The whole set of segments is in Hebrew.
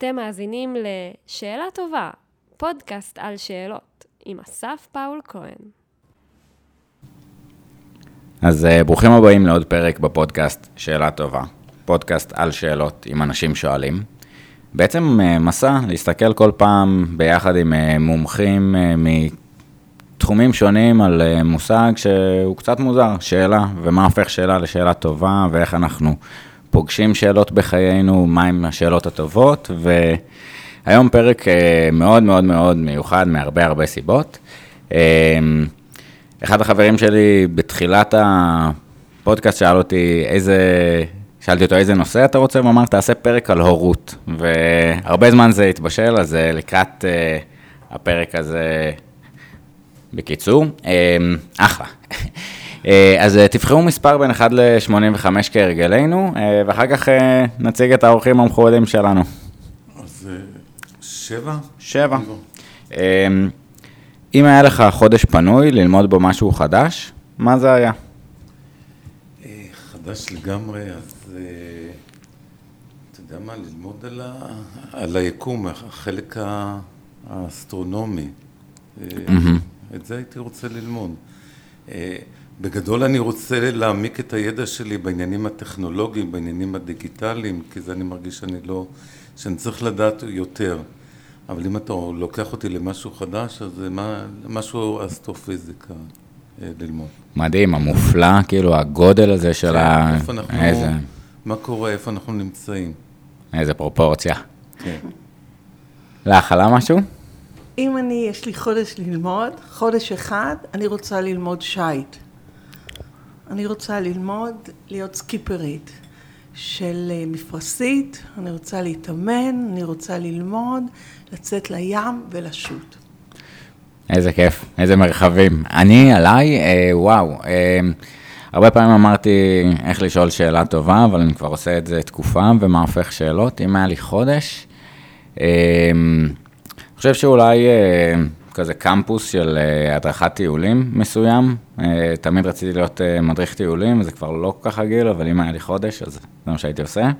אתם מאזינים ל"שאלה טובה", פודקאסט על שאלות, עם אסף פאול כהן. אז uh, ברוכים הבאים לעוד פרק בפודקאסט שאלה טובה. פודקאסט על שאלות עם אנשים שואלים. בעצם uh, מסע להסתכל כל פעם ביחד עם uh, מומחים מתחומים שונים על מושג שהוא קצת מוזר, שאלה, ומה הופך שאלה לשאלה טובה, ואיך אנחנו פוגשים שאלות בחיינו, מהם השאלות הטובות, והיום פרק uh, מאוד מאוד מאוד מיוחד מהרבה הרבה סיבות. Uh, אחד החברים שלי בתחילת הפודקאסט שאל אותי איזה, שאלתי אותו איזה נושא אתה רוצה, והוא אמר תעשה פרק על הורות, והרבה זמן זה התבשל, אז אה, לקראת הפרק הזה, בקיצור, אחלה. Uh, אז uh, תבחרו מספר בין 1 ל-85 כהרגלנו, uh, ואחר כך נציג את האורחים המכובדים שלנו. אז שבע? שבע. Uh, אם היה לך חודש פנוי ללמוד בו משהו חדש, מה זה היה? חדש לגמרי, אז אתה יודע מה, ללמוד על, ה... על היקום, החלק האסטרונומי. את זה הייתי רוצה ללמוד. בגדול אני רוצה להעמיק את הידע שלי בעניינים הטכנולוגיים, בעניינים הדיגיטליים, כי זה אני מרגיש שאני לא, שאני צריך לדעת יותר. אבל אם אתה לוקח אותי למשהו חדש, אז זה משהו אסטרופיזיקה ללמוד. מדהים, המופלא, כאילו הגודל הזה של ה... איפה אנחנו, איזה... מה קורה, איפה אנחנו נמצאים. איזה פרופורציה. כן. לך עלה משהו? אם אני, יש לי חודש ללמוד, חודש אחד, אני רוצה ללמוד שייט. אני רוצה ללמוד להיות סקיפרית של מפרשית, אני רוצה להתאמן, אני רוצה ללמוד, לצאת לים ולשוט. איזה כיף, איזה מרחבים. אני, עליי, אה, וואו, אה, הרבה פעמים אמרתי איך לשאול שאלה טובה, אבל אני כבר עושה את זה תקופה, ומה הופך שאלות. אם היה לי חודש, אה, אני חושב שאולי אה, כזה קמפוס של אה, הדרכת טיולים מסוים. אה, תמיד רציתי להיות אה, מדריך טיולים, וזה כבר לא כל כך רגיל, אבל אם היה לי חודש, אז זה מה שהייתי עושה.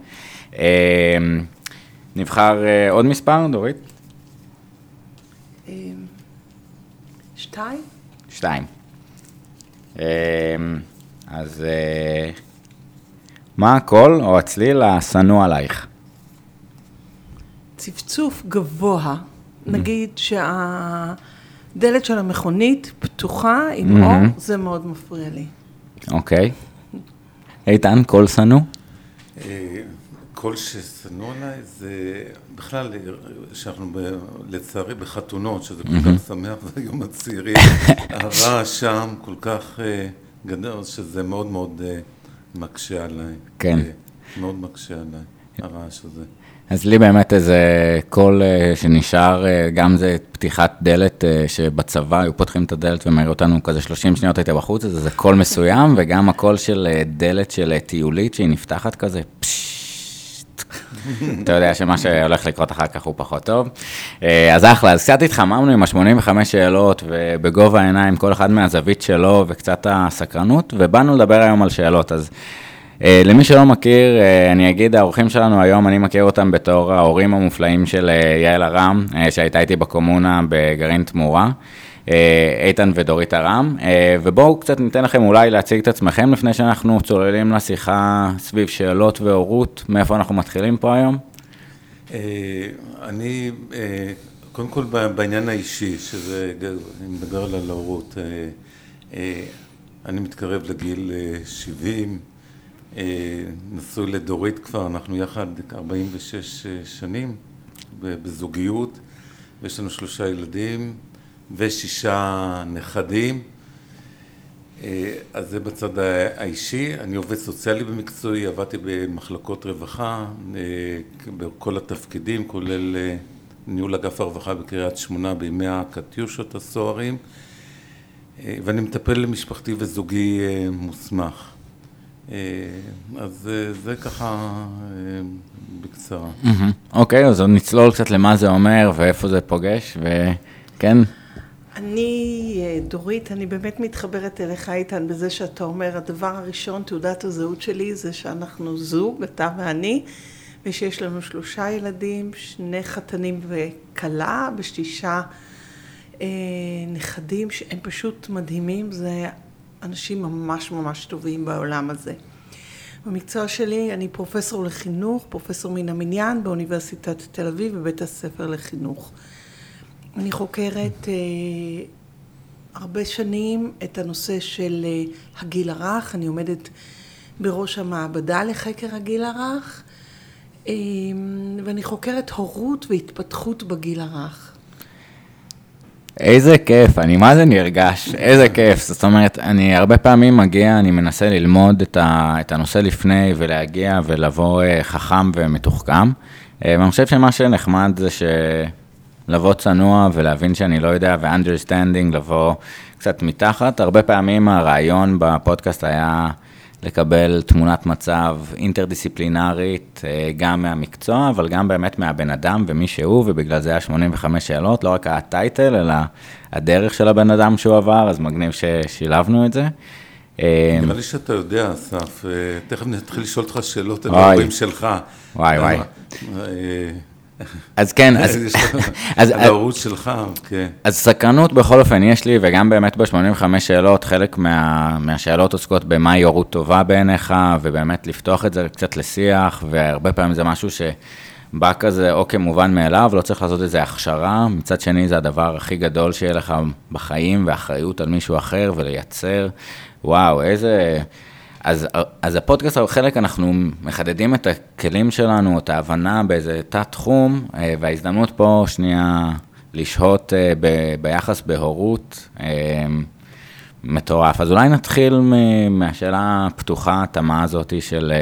נבחר עוד מספר, דורית? שתיים? שתיים. אז מה הקול או הצליל השנוא עלייך? צפצוף גבוה. נגיד שהדלת של המכונית פתוחה עם אור, זה מאוד מפריע לי. אוקיי. איתן, קול שנוא? קול ששנוא עליי זה בכלל, שאנחנו לצערי בחתונות, שזה כל כך שמח, זה יום הצעירים, הרעש שם כל כך גדול, שזה מאוד מאוד מקשה עליי. כן. מאוד מקשה עליי, הרעש הזה. אז לי באמת איזה קול שנשאר, גם זה פתיחת דלת שבצבא היו פותחים את הדלת ומעיר אותנו כזה 30 שניות הייתה בחוץ, אז זה קול מסוים, וגם הקול של דלת של טיולית שהיא נפתחת כזה. אתה יודע שמה שהולך לקרות אחר כך הוא פחות טוב. אז אחלה, אז קצת התחממנו עם ה-85 שאלות, ובגובה העיניים, כל אחד מהזווית שלו, וקצת הסקרנות, ובאנו לדבר היום על שאלות, אז... Uh, למי שלא מכיר, uh, אני אגיד, האורחים שלנו היום, אני מכיר אותם בתור ההורים המופלאים של uh, יעל ארם, שהייתה איתי בקומונה בגרעין תמורה, איתן ודורית ארם, ובואו קצת ניתן לכם אולי להציג את עצמכם לפני שאנחנו צוללים לשיחה סביב שאלות והורות, מאיפה אנחנו מתחילים פה היום? אני, קודם כל בעניין האישי, שזה, אני מדבר על ההורות, אני מתקרב לגיל uh, 70, נשוי לדורית כבר, אנחנו יחד 46 שנים בזוגיות, ויש לנו שלושה ילדים ושישה נכדים. אז זה בצד האישי. אני עובד סוציאלי במקצועי, עבדתי במחלקות רווחה, בכל התפקידים, כולל ניהול אגף הרווחה בקריית שמונה בימי הקטיושות הסוערים, ואני מטפל למשפחתי וזוגי מוסמך. אז זה ככה בקצרה. אוקיי, אז נצלול קצת למה זה אומר ואיפה זה פוגש, וכן. אני, דורית, אני באמת מתחברת אליך, איתן, בזה שאתה אומר, הדבר הראשון, תעודת הזהות שלי, זה שאנחנו זוג, אתה ואני, ושיש לנו שלושה ילדים, שני חתנים וכלה, ושישה אה, נכדים שהם פשוט מדהימים, זה אנשים ממש ממש טובים בעולם הזה. במקצוע שלי אני פרופסור לחינוך, פרופסור מן המניין באוניברסיטת תל אביב בבית הספר לחינוך. אני חוקרת אה, הרבה שנים את הנושא של אה, הגיל הרך, אני עומדת בראש המעבדה לחקר הגיל הרך, אה, ואני חוקרת הורות והתפתחות בגיל הרך. איזה כיף, אני מה זה נרגש, איזה כיף. זאת אומרת, אני הרבה פעמים מגיע, אני מנסה ללמוד את, ה, את הנושא לפני ולהגיע ולבוא אה, חכם ומתוחכם. אה, ואני חושב שמה שנחמד זה שלבוא צנוע ולהבין שאני לא יודע, ו-understanding, לבוא קצת מתחת. הרבה פעמים הרעיון בפודקאסט היה לקבל תמונת מצב אינטרדיסציפלינרית, אה, גם מהמקצוע, אבל גם באמת מהבן אדם ומי שהוא, ובגלל זה היה 85 שאלות, לא רק הטייטל, אלא הדרך של הבן אדם שהוא עבר, אז מגניב ששילבנו את זה. אה, נראה לי שאתה יודע, אסף, אה, תכף נתחיל לשאול אותך שאלות על ההורים שלך. וואי, וואי. אז כן, אז... אז ההורות שלך, כן. אז סקרנות בכל אופן יש לי, וגם באמת ב-85 שאלות, חלק מה, מהשאלות עוסקות במהי הורות טובה בעיניך, ובאמת לפתוח את זה קצת לשיח, והרבה פעמים זה משהו שבא כזה או כמובן מאליו, לא צריך לעשות איזה הכשרה, מצד שני זה הדבר הכי גדול שיהיה לך בחיים, ואחריות על מישהו אחר, ולייצר, וואו, איזה... אז, אז הפודקאסט הוא חלק, אנחנו מחדדים את הכלים שלנו, את ההבנה באיזה תת-תחום, אה, וההזדמנות פה שנייה לשהות אה, ב, ביחס בהורות אה, מטורף. אז אולי נתחיל מהשאלה הפתוחה, התמה הזאת של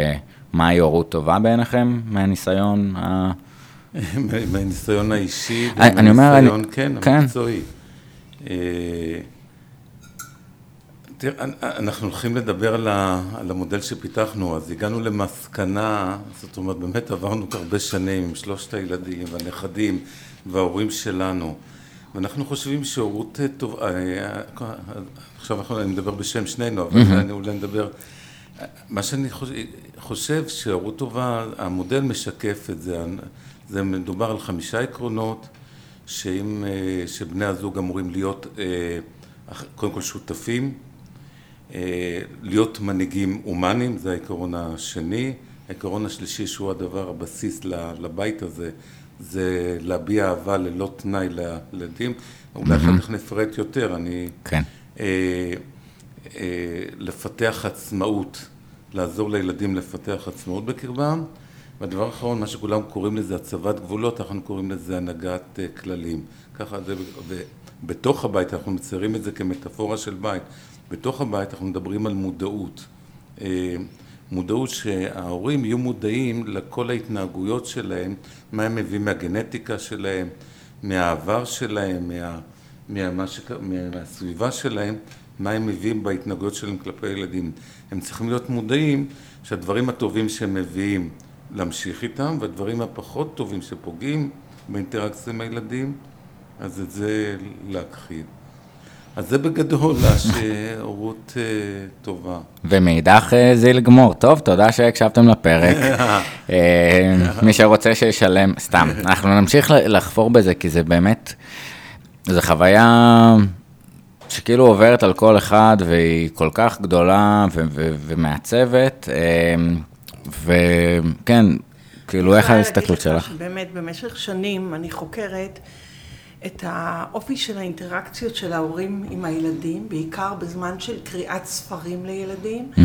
מהי הורות טובה בעיניכם, מהניסיון ה... מהניסיון האישי, ומהניסיון, כן, כן, המקצועי. תראה, אנחנו הולכים לדבר על, ה, על המודל שפיתחנו, אז הגענו למסקנה, זאת אומרת, באמת עברנו הרבה שנים עם שלושת הילדים והנכדים וההורים שלנו, ואנחנו חושבים שהורות טוב, אה, אה, עכשיו אנחנו, אני מדבר בשם שנינו, אבל mm-hmm. אני אולי מדבר, מה שאני חושב, שהורות טובה, המודל משקף את זה, זה מדובר על חמישה עקרונות, שאם, אה, שבני הזוג אמורים להיות קודם כל שותפים, אה, להיות מנהיגים הומניים, זה העיקרון השני. העיקרון השלישי, שהוא הדבר הבסיס לבית הזה, זה להביע אהבה ללא תנאי לילדים. אולי אחר כך נפרט יותר, אני... כן. אה, אה, לפתח עצמאות, לעזור לילדים לפתח עצמאות בקרבם. והדבר האחרון, מה שכולם קוראים לזה הצבת גבולות, אנחנו קוראים לזה הנהגת כללים. ככה זה, ובתוך הבית, אנחנו מציירים את זה כמטאפורה של בית. בתוך הבית אנחנו מדברים על מודעות. אה, מודעות שההורים יהיו מודעים לכל ההתנהגויות שלהם, מה הם מביאים מהגנטיקה שלהם, מהעבר שלהם, מה, מה, מה ש, מהסביבה שלהם, מה הם מביאים בהתנהגויות שלהם כלפי הילדים. הם צריכים להיות מודעים שהדברים הטובים שהם מביאים להמשיך איתם, והדברים הפחות טובים שפוגעים באינטראקציה עם הילדים, אז את זה להכחיד. אז זה בגדול השירות אה, טובה. ומאידך אה, זה לגמור. טוב, תודה שהקשבתם לפרק. אה, מי שרוצה שישלם, סתם. אנחנו נמשיך לחפור בזה, כי זה באמת, זו חוויה שכאילו עוברת על כל אחד, והיא כל כך גדולה ומעצבת. וכן, כאילו, איך ההסתכלות שלך? באמת, במשך שנים אני חוקרת. את האופי של האינטראקציות של ההורים עם הילדים, בעיקר בזמן של קריאת ספרים לילדים, mm-hmm.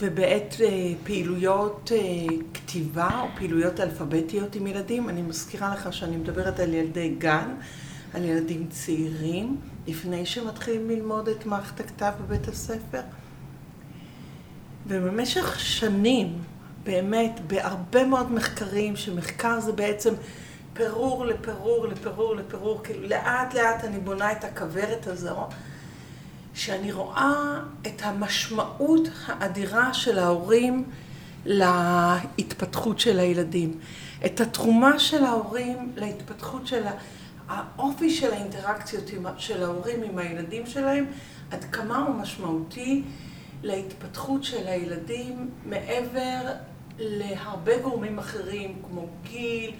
ובעת אה, פעילויות אה, כתיבה או פעילויות אלפביתיות עם ילדים. אני מזכירה לך שאני מדברת על ילדי גן, על ילדים צעירים, לפני שמתחילים ללמוד את מערכת הכתב בבית הספר. ובמשך שנים, באמת, בהרבה מאוד מחקרים, שמחקר זה בעצם פירור לפירור לפירור לפירור, כאילו לאט לאט אני בונה את הכוורת הזו, שאני רואה את המשמעות האדירה של ההורים להתפתחות של הילדים. את התרומה של ההורים להתפתחות של האופי של האינטראקציות של ההורים עם הילדים שלהם, עד כמה הוא משמעותי להתפתחות של הילדים מעבר להרבה גורמים אחרים, כמו גיל,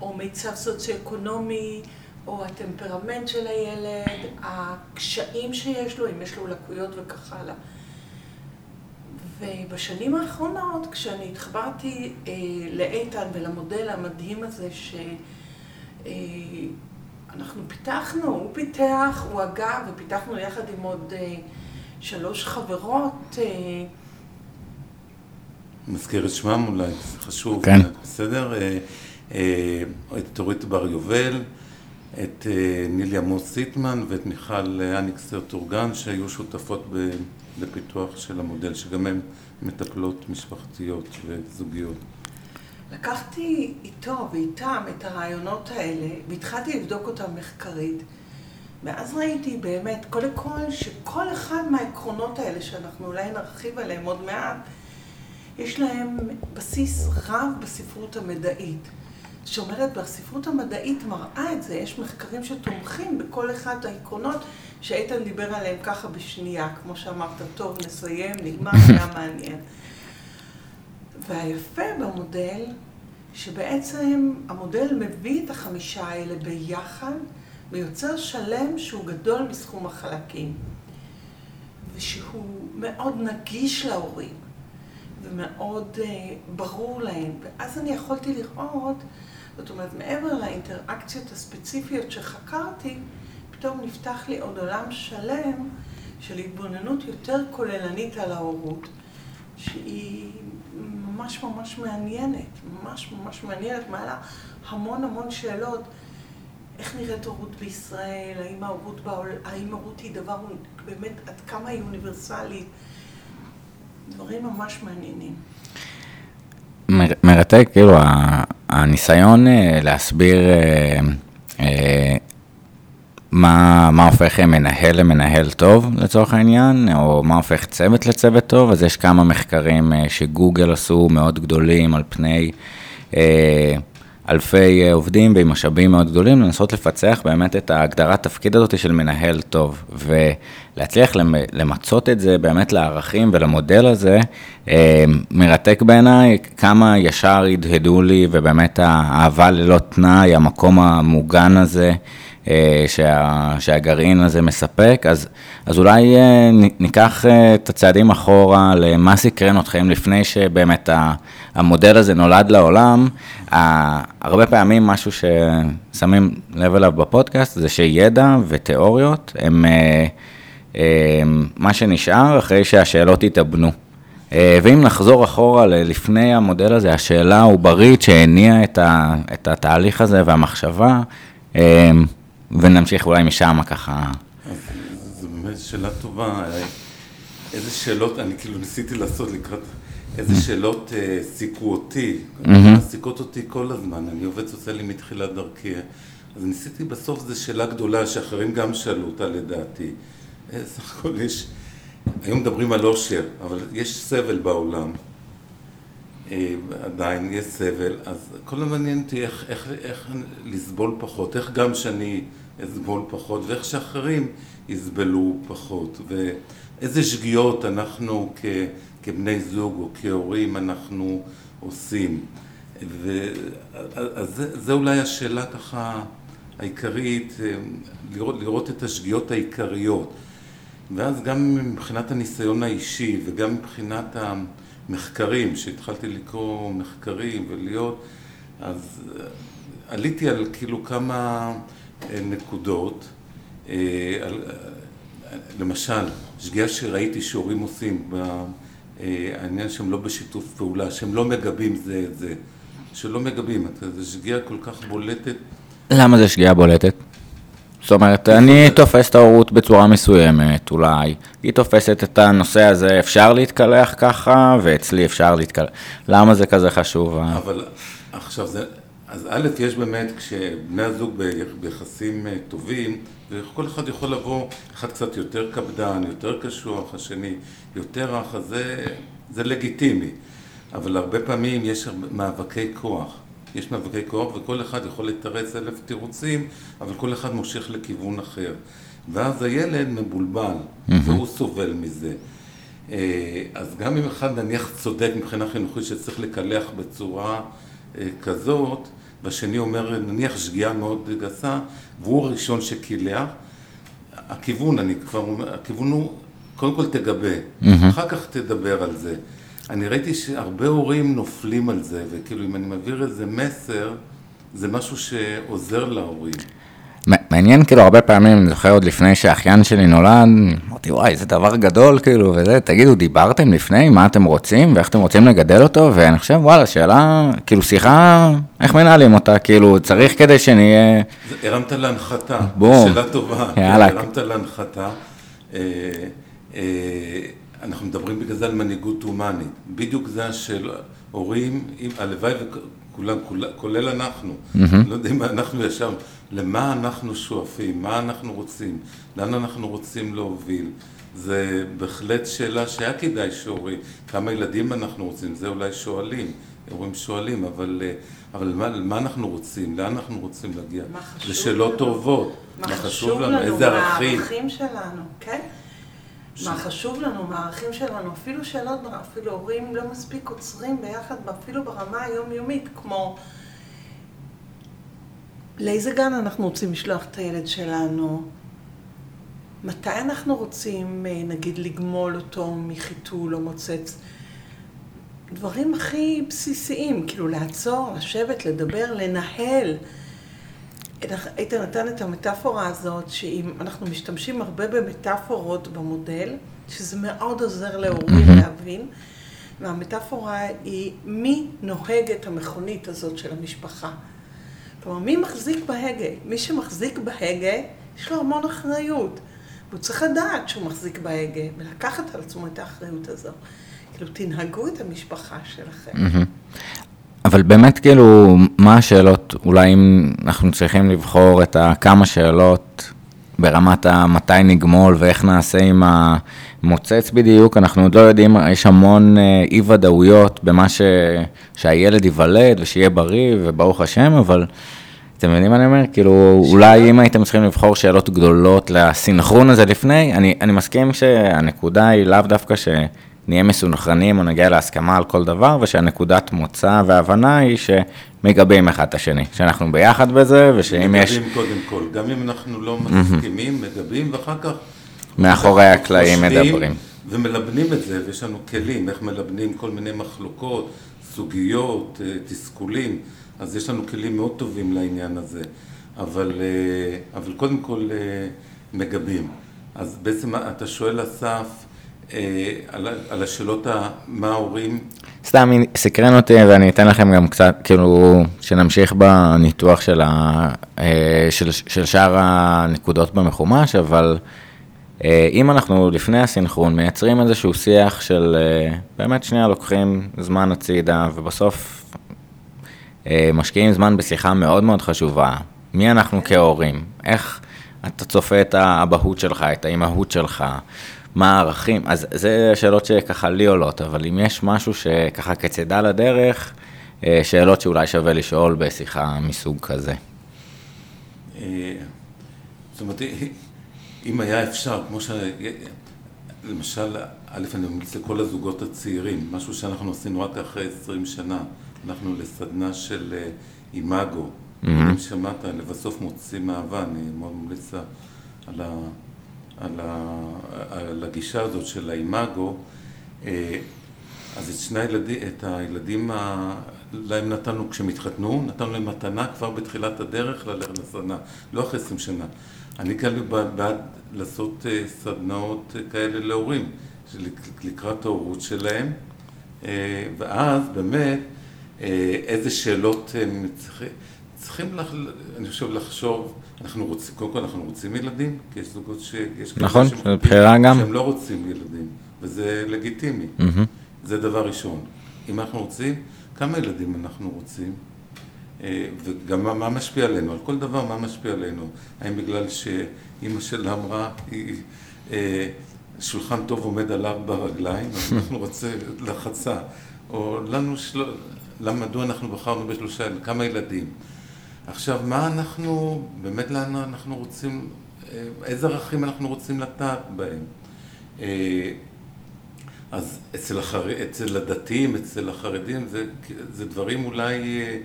או מיצב סוציו-אקונומי, או הטמפרמנט של הילד, הקשיים שיש לו, אם יש לו לקויות וכך הלאה. ובשנים האחרונות, כשאני התחברתי אה, לאיתן ולמודל המדהים הזה שאנחנו אה, פיתחנו, הוא פיתח, הוא הגה, ופיתחנו יחד עם עוד אה, שלוש חברות. אה, מזכיר את שמם אולי, זה חשוב. כן. בסדר? אה, אה, את אורית בר יובל, את אה, נילי עמוס סיטמן ואת מיכל אניקסר טורגן, שהיו שותפות. לפיתוח של המודל, שגם הן מטפלות משפחתיות וזוגיות. לקחתי איתו ואיתם את הרעיונות האלה, והתחלתי לבדוק אותם מחקרית. ואז ראיתי באמת, קודם כל, שכל אחד מהעקרונות האלה, שאנחנו אולי נרחיב עליהם עוד מעט, יש להם בסיס רב בספרות המדעית. שאומרת, בספרות המדעית מראה את זה, יש מחקרים שתומכים בכל אחד העקרונות שאיתן דיבר עליהם ככה בשנייה, כמו שאמרת, טוב, נסיים, נגמר, היה מעניין. והיפה במודל, שבעצם המודל מביא את החמישה האלה ביחד, ויוצר שלם שהוא גדול מסכום החלקים, ושהוא מאוד נגיש להורים, ומאוד uh, ברור להם. ואז אני יכולתי לראות, זאת אומרת, מעבר לאינטראקציות הספציפיות שחקרתי, פתאום נפתח לי עוד עולם שלם של התבוננות יותר כוללנית על ההורות, שהיא ממש ממש מעניינת, ממש ממש מעניינת, מעלה המון המון שאלות. איך נראית הורות בישראל? האם ההורות, בעול, האם ההורות היא דבר, באמת, עד כמה היא אוניברסלית? דברים ממש מעניינים. מרתק, כאילו, הניסיון אה, להסביר אה, אה, מה, מה הופך מנהל למנהל טוב לצורך העניין, או מה הופך צוות לצוות טוב, אז יש כמה מחקרים שגוגל עשו מאוד גדולים על פני אלפי אה, עובדים ועם משאבים מאוד גדולים, לנסות לפצח באמת את ההגדרת תפקיד הזאת של מנהל טוב, ולהצליח למצות את זה באמת לערכים ולמודל הזה, אה, מרתק בעיניי כמה ישר הדהדו לי, ובאמת האהבה ללא תנאי, המקום המוגן הזה. אה, שה, שהגרעין הזה מספק, אז, אז אולי אה, ניקח אה, את הצעדים אחורה למה סקרן אתכם לפני שבאמת המודל הזה נולד לעולם. הרבה פעמים משהו ששמים לב אליו בפודקאסט זה שידע ותיאוריות הם מה שנשאר אחרי שהשאלות התאבנו. ואם נחזור אחורה לפני המודל הזה, השאלה העוברית שהניעה את התהליך הזה והמחשבה, ונמשיך אולי משם ככה. זו באמת שאלה טובה. איזה שאלות, אני כאילו ניסיתי לעשות לקראת, איזה mm-hmm. שאלות אה, סיכו אותי, mm-hmm. סיכות אותי כל הזמן, אני עובד סוציאלי מתחילת דרכי, אז ניסיתי בסוף, זו שאלה גדולה שאחרים גם שאלו אותה לדעתי. אה, סך הכל יש, היום מדברים על עושר, אבל יש סבל בעולם. אה, עדיין יש סבל, אז כל הזמן מעניין אותי איך, איך, איך לסבול פחות, איך גם שאני אסבול פחות ואיך שאחרים יסבלו פחות ואיזה שגיאות אנחנו כ, כבני זוג או כהורים אנחנו עושים. אז זה, זה אולי השאלה ככה העיקרית, לראות, לראות את השגיאות העיקריות. ואז גם מבחינת הניסיון האישי וגם מבחינת המחקרים, שהתחלתי לקרוא מחקרים ולהיות, אז עליתי על כאילו כמה נקודות. אה, אה, למשל, שגיאה שראיתי שהורים עושים, העניין שהם לא בשיתוף פעולה, שהם לא מגבים זה את זה, שלא מגבים, זו שגיאה כל כך בולטת. למה זה שגיאה בולטת? זאת אומרת, אני תופס את ההורות בצורה מסוימת, אולי, היא תופסת את הנושא הזה, אפשר להתקלח ככה, ואצלי אפשר להתקלח. למה זה כזה חשוב? אבל עכשיו, זה, אז א', יש באמת, כשבני הזוג ביחסים אה, טובים, וכל אחד יכול לבוא, אחד קצת יותר קפדן, יותר קשוח, השני יותר רך, אז זה, זה לגיטימי. אבל הרבה פעמים יש מאבקי כוח. יש מאבקי כוח וכל אחד יכול לתרץ אלף תירוצים, אבל כל אחד מושך לכיוון אחר. ואז הילד מבולבל. והוא סובל מזה. אה, אז גם אם אחד נניח צודק מבחינה חינוכית שצריך לקלח בצורה אה, כזאת, והשני אומר נניח שגיאה מאוד גסה, והוא הראשון שקילח, הכיוון, אני כבר אומר, הכיוון הוא, קודם כל תגבה, mm-hmm. אחר כך תדבר על זה. אני ראיתי שהרבה הורים נופלים על זה, וכאילו אם אני מעביר איזה מסר, זה משהו שעוזר להורים. מעניין, כאילו, הרבה פעמים, אני זוכר עוד לפני שהאחיין שלי נולד, אמרתי, וואי, זה דבר גדול, כאילו, וזה, תגידו, דיברתם לפני, מה אתם רוצים, ואיך אתם רוצים לגדל אותו, ואני חושב, וואלה, שאלה, כאילו, שיחה, איך מנהלים אותה, כאילו, צריך כדי שנהיה... הרמת להנחתה, בום. שאלה טובה, יאללה. הרמת להנחתה. אה, אה, אנחנו מדברים בגלל זה על מנהיגות הומנית. בדיוק זה השאלה, הורים, הלוואי וכולם, כול- כולל אנחנו, לא יודע אם אנחנו ישר, למה אנחנו שואפים, מה אנחנו רוצים, לאן אנחנו רוצים להוביל. זה בהחלט שאלה שהיה כדאי שהורים, כמה ילדים אנחנו רוצים, זה אולי שואלים, הורים שואלים, אבל, אה, אבל מה, מה אנחנו רוצים, לאן אנחנו רוצים להגיע? מה חשוב זה שאלות לנו? טובות. מה חשוב לנו, איזה ערכים. מה הערכים שלנו, כן? מה חשוב לנו, מה הערכים שלנו, אפילו שאלות, אפילו הורים לא מספיק עוצרים ביחד, אפילו ברמה היומיומית, כמו לאיזה גן אנחנו רוצים לשלוח את הילד שלנו, מתי אנחנו רוצים, אה, נגיד, לגמול אותו מחיתול או מוצץ. דברים הכי בסיסיים, כאילו לעצור, לשבת, לדבר, לנהל. איתן נתן את המטאפורה הזאת, שאם אנחנו משתמשים הרבה במטאפורות במודל, שזה מאוד עוזר להורים להבין, והמטאפורה היא מי נוהג את המכונית הזאת של המשפחה. כלומר, מי מחזיק בהגה? מי שמחזיק בהגה, יש לו המון אחריות. והוא צריך לדעת שהוא מחזיק בהגה, ולקחת על עצמו את האחריות הזו. כאילו, תנהגו את המשפחה שלכם. אבל באמת, כאילו, מה השאלות, אולי אם אנחנו צריכים לבחור את הכמה שאלות ברמת המתי נגמול ואיך נעשה עם המוצץ בדיוק, אנחנו עוד לא יודעים, יש המון אה, אי ודאויות במה ש... שהילד ייוולד ושיהיה בריא וברוך השם, אבל אתם יודעים מה אני אומר? כאילו, אולי אם הייתם צריכים לבחור שאלות גדולות לסינכרון הזה לפני, אני, אני מסכים שהנקודה היא לאו דווקא שנהיה מסונכרנים או נגיע להסכמה על כל דבר, ושהנקודת מוצא והבנה היא שמגבים אחד את השני, שאנחנו ביחד בזה, ושאם יש... מגבים קודם כל, גם אם אנחנו לא מסכימים, מגבים, ואחר כך... מאחורי הקלעים מדברים. ומלבנים את זה, ויש לנו כלים, איך מלבנים כל מיני מחלוקות, סוגיות, אה, תסכולים, אז יש לנו כלים מאוד טובים לעניין הזה. אבל, אה, אבל קודם כל אה, מגבים. אז בעצם אתה שואל, אסף, על, ה- על השאלות ה... מה ההורים... סתם סקרן אותי ואני אתן לכם גם קצת, כאילו, שנמשיך בניתוח של, ה, אה, של, של שאר הנקודות במחומש, אבל אה, אם אנחנו לפני הסינכרון מייצרים איזשהו שיח של אה, באמת שנייה לוקחים זמן הצידה ובסוף אה, משקיעים זמן בשיחה מאוד מאוד חשובה, מי אנחנו כהורים, איך אתה צופה את האבהות שלך, את האימהות שלך, מה הערכים, אז זה שאלות שככה לי עולות, אבל אם יש משהו שככה כצידה לדרך, אה, שאלות שאולי שווה לשאול בשיחה מסוג כזה. אה, זאת אומרת, אם היה אפשר, כמו ש... למשל, א', אני ממליץ לכל הזוגות הצעירים, משהו שאנחנו עשינו רק אחרי 20 שנה, הלכנו לסדנה של אה, אימאגו, אם שמעת, לבסוף מוצאים אהבה, אני מאוד ממליץ על, ה... על, ה... על הגישה הזאת של האימאגו. אה, אז את שני הילדים, את הילדים, ה... להם נתנו, כשהם התחתנו, נתנו להם מתנה כבר בתחילת הדרך ללכת לסדנה, לא אחרי 20 שנה. אני כאלה בעד לעשות אה, סדנאות אה, כאלה להורים, לקראת ההורות שלהם, ואז באמת, איזה שאלות הם צריכים, צריכים, לח- אני חושב, לחשוב, אנחנו רוצים, קודם כל אנחנו רוצים ילדים, כי יש זוגות ש... יש נכון, זו בחירה גם. שהם לא רוצים ילדים, וזה לגיטימי. מהמם. זה דבר ראשון. אם אנחנו רוצים, כמה ילדים אנחנו רוצים? אה, וגם מה, מה משפיע עלינו, על כל דבר מה משפיע עלינו. האם בגלל שאימא שלה אמרה, היא, אה, שולחן טוב עומד על ארבע רגליים, אז אנחנו רוצים לחצה. או לנו, של... למה, מדוע אנחנו בחרנו בשלושה, ילדים? כמה ילדים? עכשיו, מה אנחנו, באמת לאן אנחנו רוצים, אה, איזה ערכים אנחנו רוצים לטעת בהם? אה, אז אצל, החר... אצל הדתיים, אצל החרדים, זה, זה דברים אולי אה,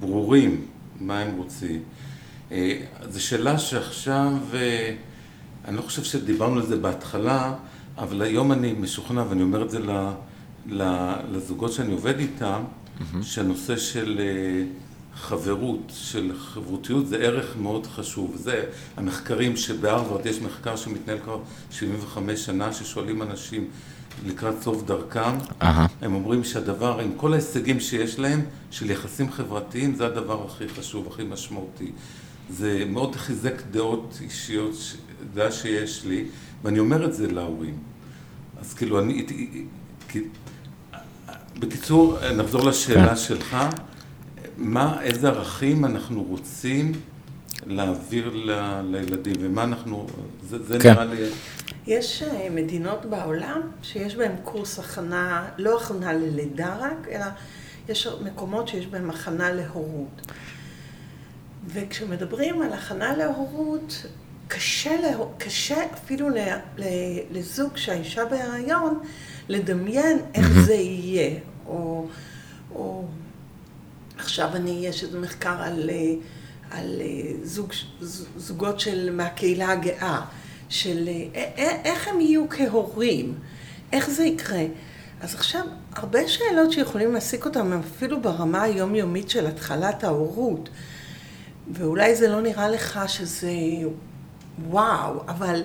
ברורים, מה הם רוצים. זו שאלה שעכשיו, אני לא חושב שדיברנו על זה בהתחלה, אבל היום אני משוכנע, ואני אומר את זה לזוגות שאני עובד איתם, mm-hmm. שהנושא של חברות, של חברותיות, זה ערך מאוד חשוב. זה המחקרים שבהרווארד, יש מחקר שמתנהל כבר 75 שנה, ששואלים אנשים לקראת סוף דרכם, uh-huh. הם אומרים שהדבר, עם כל ההישגים שיש להם, של יחסים חברתיים, זה הדבר הכי חשוב, הכי משמעותי. זה מאוד חיזק דעות אישיות, דעה שיש לי, ואני אומר את זה להורים. אז כאילו, אני... בקיצור, נחזור לשאלה כן. שלך. מה, איזה ערכים אנחנו רוצים להעביר ל, לילדים, ומה אנחנו, זה, זה כן. נראה לי... יש אה, מדינות בעולם שיש בהן קורס הכנה, לא הכנה ללידה רק, אלא יש מקומות שיש בהן הכנה להורות. וכשמדברים על הכנה להורות, קשה, לה, קשה אפילו ל, ל, לזוג שהאישה בהיריון לדמיין איך זה יהיה, או, או עכשיו אני, יש איזה מחקר על, אה, על אה, זוג, זוגות של, מהקהילה הגאה, של אה, איך הם יהיו כהורים, איך זה יקרה. אז עכשיו, הרבה שאלות שיכולים להסיק אותם הם אפילו ברמה היומיומית של התחלת ההורות. ואולי זה לא נראה לך שזה וואו, אבל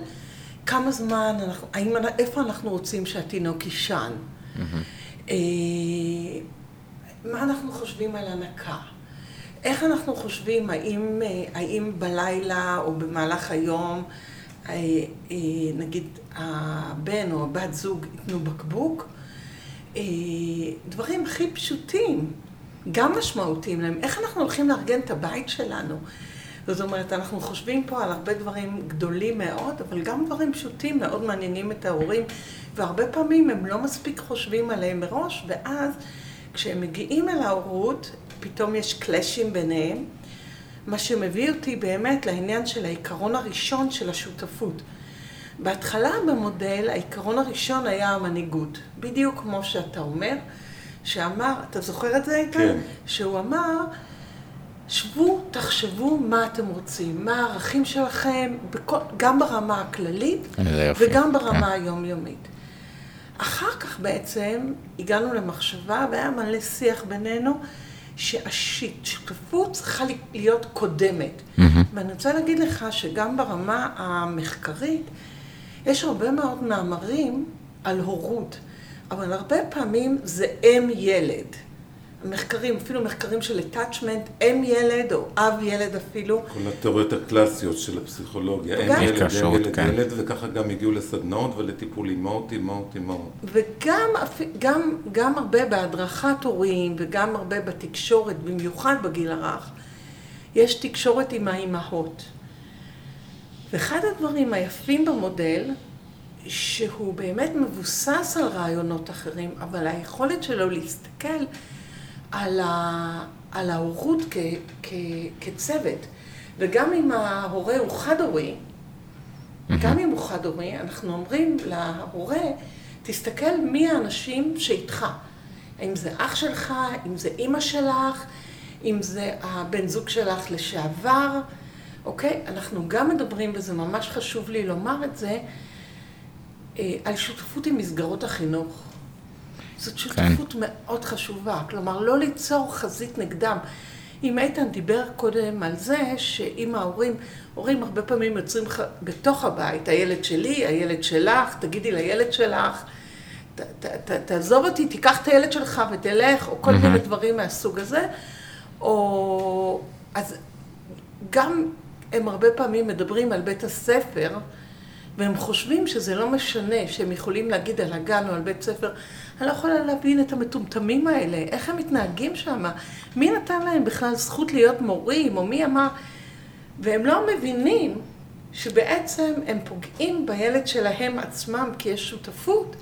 כמה זמן, אנחנו, האם, איפה אנחנו רוצים שהתינוק יישן? Mm-hmm. מה אנחנו חושבים על הנקה? איך אנחנו חושבים, האם, האם בלילה או במהלך היום, אה, אה, נגיד הבן או הבת זוג ייתנו בקבוק? אה, דברים הכי פשוטים, גם משמעותיים להם. איך אנחנו הולכים לארגן את הבית שלנו? זאת אומרת, אנחנו חושבים פה על הרבה דברים גדולים מאוד, אבל גם דברים פשוטים מאוד מעניינים את ההורים, והרבה פעמים הם לא מספיק חושבים עליהם מראש, ואז כשהם מגיעים אל ההורות, פתאום יש קלאשים ביניהם, מה שמביא אותי באמת לעניין של העיקרון הראשון של השותפות. בהתחלה במודל, העיקרון הראשון היה המנהיגות. בדיוק כמו שאתה אומר, שאמר, אתה זוכר את זה איתן? כן. שהוא אמר, שבו, תחשבו מה אתם רוצים, מה הערכים שלכם, בכל, גם ברמה הכללית וגם ברמה כן. היומיומית. אחר כך בעצם הגענו למחשבה והיה מלא שיח בינינו שהשותפות צריכה להיות קודמת. Mm-hmm. ואני רוצה להגיד לך שגם ברמה המחקרית יש הרבה מאוד מאמרים על הורות, אבל הרבה פעמים זה אם ילד. מחקרים, אפילו מחקרים של attachment, אם ילד או אב ילד אפילו. כל התיאוריות הקלאסיות של הפסיכולוגיה, אם ילד, אם ילד, כן. ילד, וככה גם הגיעו לסדנאות ולטיפול אימהות, אימהות, אימהות. וגם גם, גם הרבה בהדרכת הורים וגם הרבה בתקשורת, במיוחד בגיל הרך, יש תקשורת עם האימהות. ואחד הדברים היפים במודל, שהוא באמת מבוסס על רעיונות אחרים, אבל היכולת שלו להסתכל על, ה, על ההורות כ, כ, כצוות. וגם אם ההורה הוא חד-הורי, mm-hmm. גם אם הוא חד-הורי, אנחנו אומרים להורה, תסתכל מי האנשים שאיתך. אם זה אח שלך, אם זה אימא שלך, אם זה הבן זוג שלך לשעבר, אוקיי? אנחנו גם מדברים, וזה ממש חשוב לי לומר את זה, אה, על שותפות עם מסגרות החינוך. זאת שותפות כן. מאוד חשובה, כלומר לא ליצור חזית נגדם. אם איתן דיבר קודם על זה שאם ההורים, הורים הרבה פעמים יוצרים ח... בתוך הבית, הילד שלי, הילד שלך, תגידי לילד שלך, ת, ת, ת, תעזוב אותי, תיקח את הילד שלך ותלך, או כל mm-hmm. מיני דברים מהסוג הזה, או... אז גם הם הרבה פעמים מדברים על בית הספר, והם חושבים שזה לא משנה, שהם יכולים להגיד על הגן או על בית ספר, אני לא יכולה להבין את המטומטמים האלה, איך הם מתנהגים שם, מי נתן להם בכלל זכות להיות מורים, או מי אמר, והם לא מבינים שבעצם הם פוגעים בילד שלהם עצמם, כי יש שותפות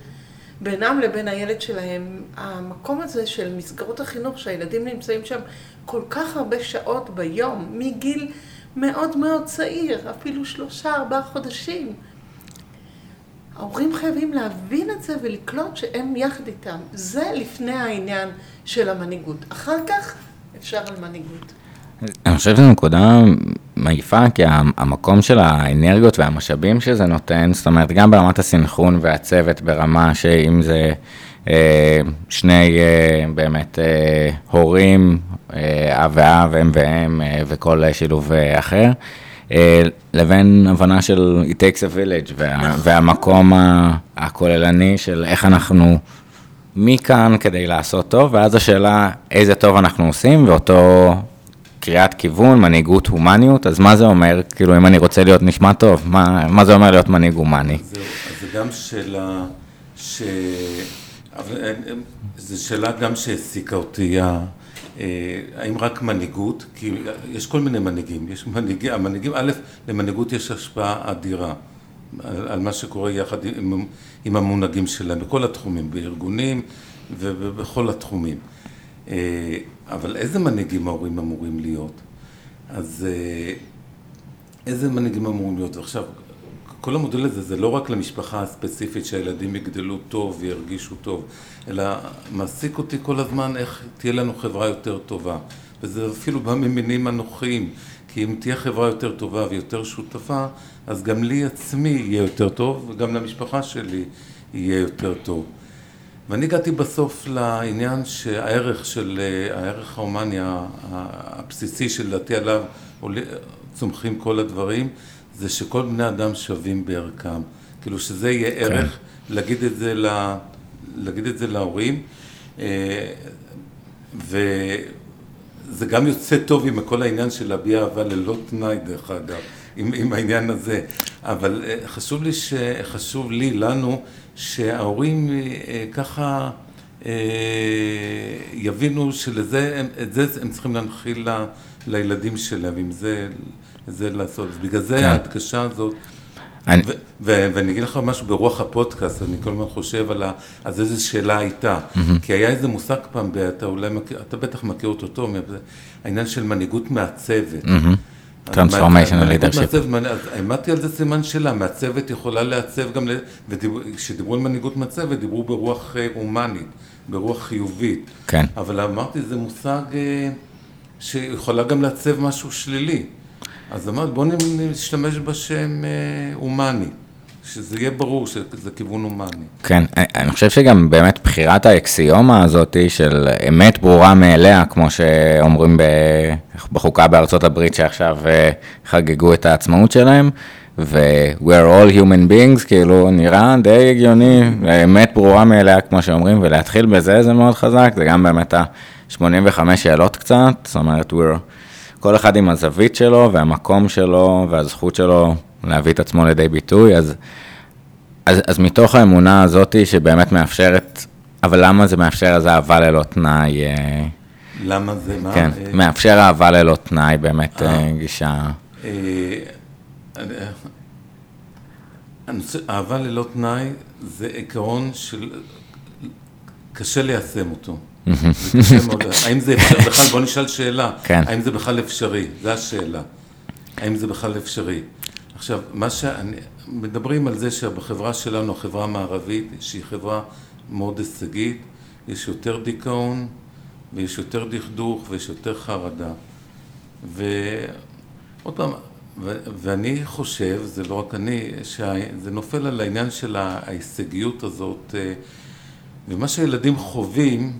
בינם לבין הילד שלהם. המקום הזה של מסגרות החינוך, שהילדים נמצאים שם כל כך הרבה שעות ביום, מגיל מאוד מאוד צעיר, אפילו שלושה, ארבעה חודשים. ההורים חייבים להבין את זה ולקלוט שהם יחד איתם. זה לפני העניין של המנהיגות. אחר כך אפשר על מנהיגות. אני חושב שזו נקודה מעיפה, כי המקום של האנרגיות והמשאבים שזה נותן, זאת אומרת, גם ברמת הסנכרון והצוות ברמה שאם זה אה, שני אה, באמת אה, הורים, אב ואב, אם ואם וכל שילוב אחר, לבין הבנה של it takes a village, וה, והמקום הכוללני של איך אנחנו מכאן כדי לעשות טוב, ואז השאלה איזה טוב אנחנו עושים, ואותו קריאת כיוון, מנהיגות, הומניות, אז מה זה אומר, כאילו אם אני רוצה להיות נשמע טוב, מה, מה זה אומר להיות מנהיג הומני? אז זה גם שאלה ש... אבל אה, זו שאלה גם שהעסיקה אותי, אה, האם רק מנהיגות, כי יש כל מיני מנהיגים, יש מנהיגים, המנהיגים, א', למנהיגות יש השפעה אדירה על, על מה שקורה יחד עם, עם המונהגים שלהם, בכל התחומים, בארגונים ובכל התחומים. אה, אבל איזה מנהיגים ההורים אמורים להיות? אז אה, איזה מנהיגים אמורים להיות? עכשיו, כל המודל הזה זה לא רק למשפחה הספציפית שהילדים יגדלו טוב וירגישו טוב, אלא מעסיק אותי כל הזמן איך תהיה לנו חברה יותר טובה. וזה אפילו בא ממינים אנוכיים, כי אם תהיה חברה יותר טובה ויותר שותפה, אז גם לי עצמי יהיה יותר טוב, וגם למשפחה שלי יהיה יותר טוב. ואני הגעתי בסוף לעניין שהערך של, הערך ההומני הבסיסי שלדעתי עליו צומחים כל הדברים, זה שכל בני אדם שווים בערכם. כאילו שזה יהיה ערך, להגיד את זה, ל, להגיד את זה להורים, אה, וזה גם יוצא טוב עם כל העניין של להביע אהבה ללא תנאי דרך אגב, עם, עם העניין הזה. אבל אה, חשוב לי, ש, חשוב לי, לנו, שההורים אה, ככה יבינו שלזה, את זה הם צריכים להנחיל ל- לילדים שלהם, עם זה, זה לעשות. בגלל זה כן. ההדגשה הזאת. אני- ו- ו- ואני אגיד לך משהו ברוח הפודקאסט, אני כל הזמן חושב על ה... אז איזו שאלה הייתה. כי היה איזה מושג פעם, אתה אולי מכיר, אתה בטח מכיר אותו טוב, העניין של מנהיגות מעצבת. אז Transformational leadership. העמדתי על זה סימן שאלה, מעצבת יכולה לעצב גם, וכשדיברו על מנהיגות מעצבת, דיברו ברוח אה, הומנית, ברוח חיובית. כן. אבל אמרתי, זה מושג אה, שיכולה גם לעצב משהו שלילי. אז אמרתי, בואו נשתמש בשם אה, הומני, שזה יהיה ברור שזה כיוון הומני. כן, אני- אני חושב שגם באמת בחירת האקסיומה הזאת של אמת ברורה מאליה, כמו שאומרים בחוקה בארצות הברית שעכשיו אה, חגגו את העצמאות שלהם, ו- we are all human beings, כאילו נראה די הגיוני, אמת ברורה מאליה, כמו שאומרים, ולהתחיל בזה זה מאוד חזק, זה גם באמת ה-85 שאלות קצת, זאת אומרת, we're, כל אחד עם הזווית שלו והמקום שלו והזכות שלו להביא את עצמו לידי ביטוי, אז... אז, אז מתוך האמונה הזאת שבאמת מאפשרת, אבל למה זה מאפשר אז אהבה ללא תנאי, אה, למה זה, מה? כן, אה, מאפשר אהבה ללא תנאי, באמת אה, גישה, אה, הנושא, אהבה ללא תנאי זה עיקרון של... קשה ליישם אותו. האם זה אפשרי? בכלל, בוא נשאל שאלה. כן. האם זה בכלל אפשרי? זו השאלה. האם זה בכלל אפשרי? עכשיו, מה שאני... מדברים על זה שבחברה שלנו, החברה המערבית, שהיא חברה מאוד הישגית, יש יותר דיכאון, ויש יותר דכדוך, ויש יותר חרדה. ועוד פעם, ו- ואני חושב, זה לא רק אני, שזה נופל על העניין של ההישגיות הזאת, אה, ומה שהילדים חווים,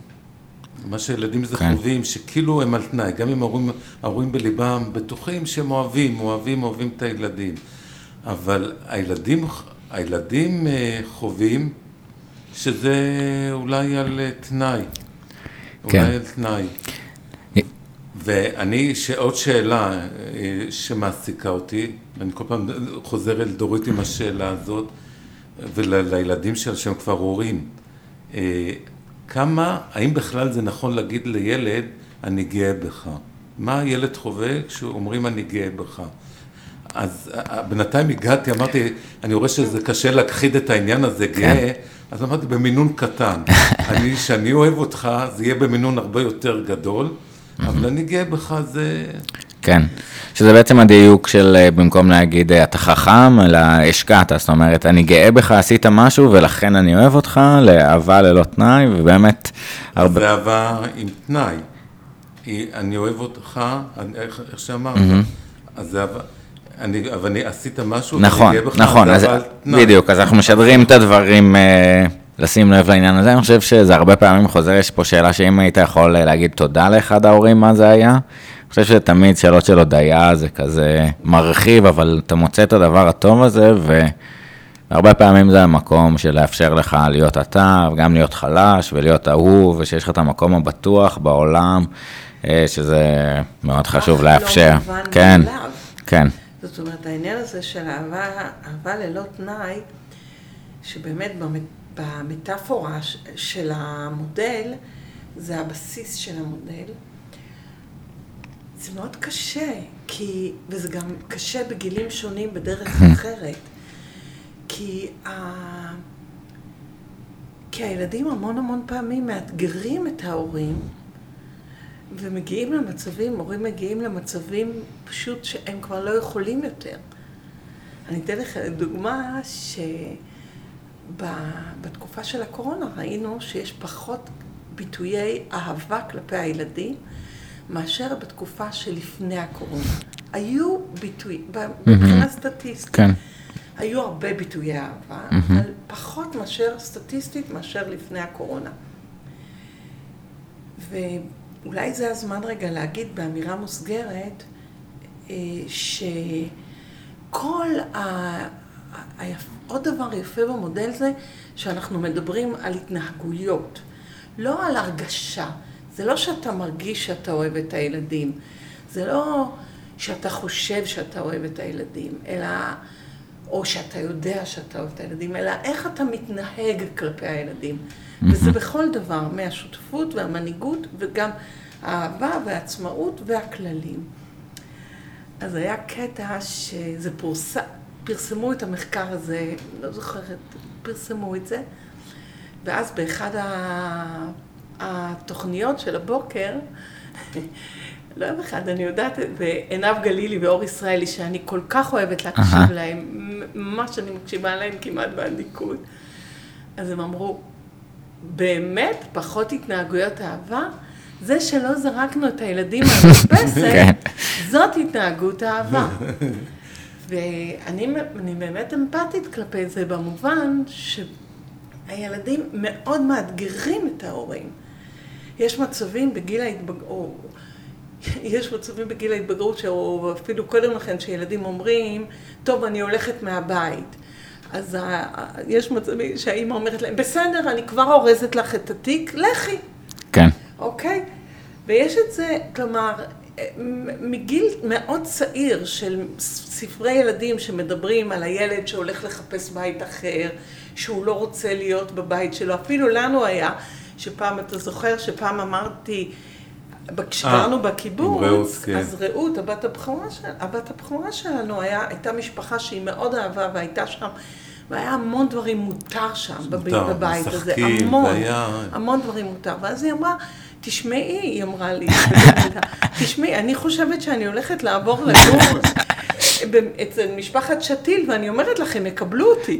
מה שהילדים זה כן. חווים, שכאילו הם על תנאי, גם אם ההורים, ההורים בליבם בטוחים שהם אוהבים, אוהבים, אוהבים את הילדים, אבל הילדים, הילדים אה, חווים שזה אולי על אה, תנאי, כן. אולי על תנאי. ואני, ש- עוד שאלה אה, שמעסיקה אותי, ואני כל פעם חוזר אל דורית עם השאלה הזאת, ולילדים שלה שהם כבר הורים, אה, כמה, האם בכלל זה נכון להגיד לילד, אני גאה בך? מה הילד חווה כשאומרים אני גאה בך? אז אה, בינתיים הגעתי, אמרתי, אני רואה שזה קשה להכחיד את העניין הזה, גאה, אז אמרתי, במינון קטן. אני, שאני אוהב אותך, זה יהיה במינון הרבה יותר גדול, אבל אני גאה בך זה... כן, שזה בעצם הדיוק של אה, במקום להגיד אה, אתה חכם, אלא השקעת, זאת אומרת, אני גאה בך, עשית משהו ולכן אני אוהב אותך, לאהבה ללא תנאי, ובאמת הרבה... זה אהבה עם תנאי. היא- אני אוהב אותך, אני- איך איך שאמרת, אז זה אהבה... אני, אבל אני עשית משהו, נכון, נכון, אז. בדיוק, אז אנחנו משדרים את הדברים, אה, לשים לב לעניין הזה, אני חושב שזה הרבה פעמים חוזר, יש פה שאלה שאם היית יכול אה, להגיד תודה לאחד ההורים, מה זה היה? אני חושב שתמיד שאלות של הודיה זה כזה מרחיב, אבל אתה מוצא את הדבר הטוב הזה, והרבה פעמים זה המקום של לאפשר לך להיות אתה, וגם להיות חלש, ולהיות אהוב, ושיש לך את המקום הבטוח בעולם, אה, שזה מאוד חשוב לא לאפשר. מובן כן, מאליו. כן. זאת אומרת, העניין הזה של אהבה, אהבה ללא תנאי, שבאמת במטאפורה של המודל, זה הבסיס של המודל. זה מאוד קשה, כי, וזה גם קשה בגילים שונים בדרך אחרת. כי, ה... כי הילדים המון המון פעמים מאתגרים את ההורים ומגיעים למצבים, הורים מגיעים למצבים פשוט שהם כבר לא יכולים יותר. אני אתן לך דוגמה שבתקופה של הקורונה ראינו שיש פחות ביטויי אהבה כלפי הילדים מאשר בתקופה שלפני הקורונה. היו ביטויים, מבחינה סטטיסטית. כן. היו הרבה ביטויי אהבה, אבל פחות מאשר סטטיסטית מאשר לפני הקורונה. ואולי זה הזמן רגע להגיד באמירה מוסגרת, אה, שכל ה... עוד דבר יפה במודל זה שאנחנו מדברים על התנהגויות, לא על הרגשה. זה לא שאתה מרגיש שאתה אוהב את הילדים, זה לא שאתה חושב שאתה אוהב את הילדים, אלא, או שאתה יודע שאתה אוהב את הילדים, אלא איך אתה מתנהג כלפי הילדים. וזה בכל דבר, מהשותפות והמנהיגות, וגם האהבה והעצמאות והכללים. אז היה קטע שזה פורסם, פרסמו את המחקר הזה, לא זוכרת, פרסמו את זה, ואז באחד ה... התוכניות של הבוקר, לא יום אחד, אני יודעת, ועינב גלילי ואור ישראלי, שאני כל כך אוהבת להקשיב. להם, ממש אני מקשיבה להם כמעט באדיקות, אז הם אמרו, באמת פחות התנהגויות אהבה? זה שלא זרקנו את הילדים מהמרפסת, כן. זאת התנהגות אהבה. ואני אני באמת אמפתית כלפי זה במובן שהילדים מאוד מאתגרים את ההורים. יש מצבים בגיל ההתבגרות, יש מצבים בגיל ההתבגרות, או אפילו קודם לכן, שילדים אומרים, טוב, אני הולכת מהבית. אז ה- יש מצבים שהאימא אומרת להם, בסדר, אני כבר אורזת לך את התיק, לכי. כן. אוקיי? ויש את זה, כלומר, מגיל מאוד צעיר של ספרי ילדים שמדברים על הילד שהולך לחפש בית אחר, שהוא לא רוצה להיות בבית שלו. אפילו לנו היה, שפעם, אתה זוכר שפעם אמרתי, כשגרנו עם בקיבוץ, רעות, כן. אז רעות, הבת הבכורה, של, הבת הבכורה שלנו, היה, הייתה משפחה שהיא מאוד אהבה והייתה שם, והיה המון דברים מותר שם, מותר, בבית הזה, המון, והיה- המון דברים מותר. ואז היא אמרה, תשמעי, היא אמרה לי, תשמעי, אני חושבת שאני הולכת לעבור לגור אצל משפחת שתיל, ואני אומרת לכם, יקבלו אותי.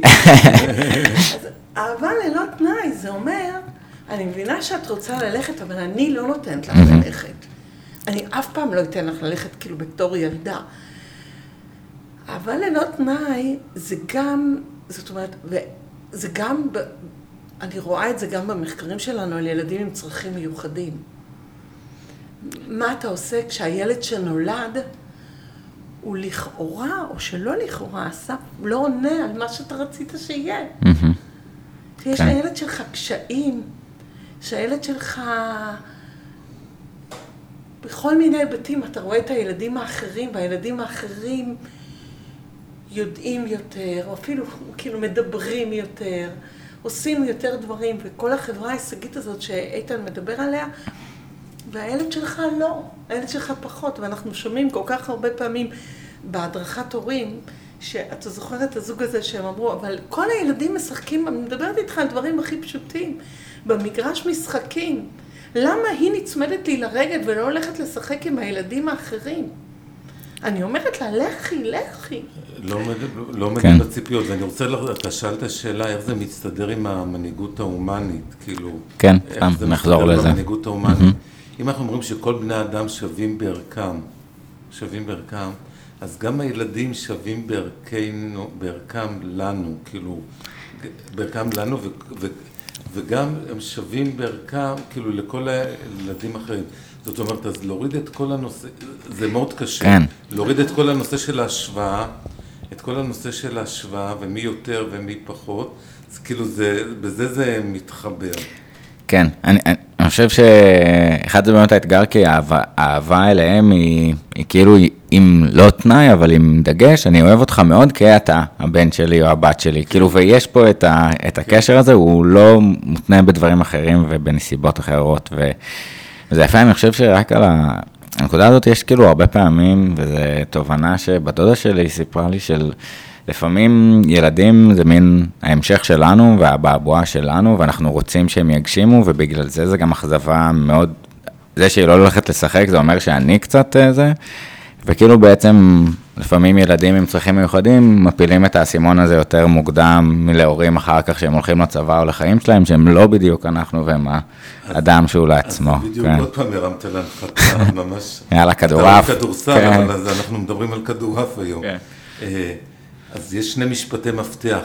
אז אהבה ללא תנאי, זה אומר, אני מבינה שאת רוצה ללכת, אבל אני לא נותנת לך ללכת. אני אף פעם לא אתן לך ללכת כאילו בתור ילדה. אהבה ללא תנאי זה גם, זאת אומרת, וזה גם, אני רואה את זה גם במחקרים שלנו על ילדים עם צרכים מיוחדים. מה אתה עושה כשהילד שנולד הוא לכאורה, או שלא לכאורה, עשה, לא עונה על מה שאתה רצית שיהיה. שיש כן. לילד שלך קשיים, שהילד שלך... בכל מיני היבטים אתה רואה את הילדים האחרים, והילדים האחרים יודעים יותר, או אפילו כאילו מדברים יותר, עושים יותר דברים, וכל החברה ההישגית הזאת שאיתן מדבר עליה, והילד שלך לא, הילד שלך פחות, ואנחנו שומעים כל כך הרבה פעמים בהדרכת הורים, שאתה זוכר את הזוג הזה שהם אמרו, אבל כל הילדים משחקים, אני מדברת איתך על דברים הכי פשוטים, במגרש משחקים, למה היא נצמדת לי לרגל ולא הולכת לשחק עם הילדים האחרים? אני אומרת לה, לכי, לכי. לא עומד, לא עומד כן. בציפיות, ואני רוצה, ל- אתה שאלת שאלה איך זה מסתדר עם המנהיגות ההומנית, כאילו... כן, איך סתם, זה נחזור מסתדר לזה. במנהיגות ההומנית. אם אנחנו אומרים שכל בני האדם שווים בערכם, שווים בערכם, אז גם הילדים שווים בערכנו, בערכם לנו, כאילו, בערכם לנו, ו, ו, וגם הם שווים בערכם, כאילו, לכל הילדים האחרים. זאת אומרת, אז להוריד את כל הנושא, זה מאוד קשה. כן. להוריד את כל הנושא של ההשוואה, את כל הנושא של ההשוואה, ומי יותר ומי פחות, אז כאילו זה, בזה זה מתחבר. כן, אני, חושב שאחד זה באמת האתגר, כי האהבה, אליהם היא, היא כאילו עם לא תנאי, אבל עם דגש, אני אוהב אותך מאוד כי אתה הבן שלי או הבת שלי, כאילו, ויש פה את, ה, את הקשר הזה, הוא לא מותנה בדברים אחרים ובנסיבות אחרות, ו, וזה יפה, אני חושב שרק על ה... הנקודה הזאת יש כאילו הרבה פעמים, וזו תובנה שבת דודה שלי סיפרה לי של לפעמים ילדים זה מין ההמשך שלנו והבעבועה שלנו, ואנחנו רוצים שהם יגשימו, ובגלל זה זה גם אכזבה מאוד, זה שהיא לא הולכת לשחק, זה אומר שאני קצת אה, זה, וכאילו בעצם לפעמים ילדים עם צרכים מיוחדים מפילים את האסימון הזה יותר מוקדם מלהורים אחר כך שהם הולכים לצבא או לחיים שלהם, שהם לא בדיוק אנחנו והם האדם שהוא לעצמו. אז בדיוק כן. עוד פעם הרמת להנחתה, ממש. יאללה, כדורעף. כדורסל, כן. אבל אנחנו מדברים על כדורעף היום. כן. אה, אז יש שני משפטי מפתח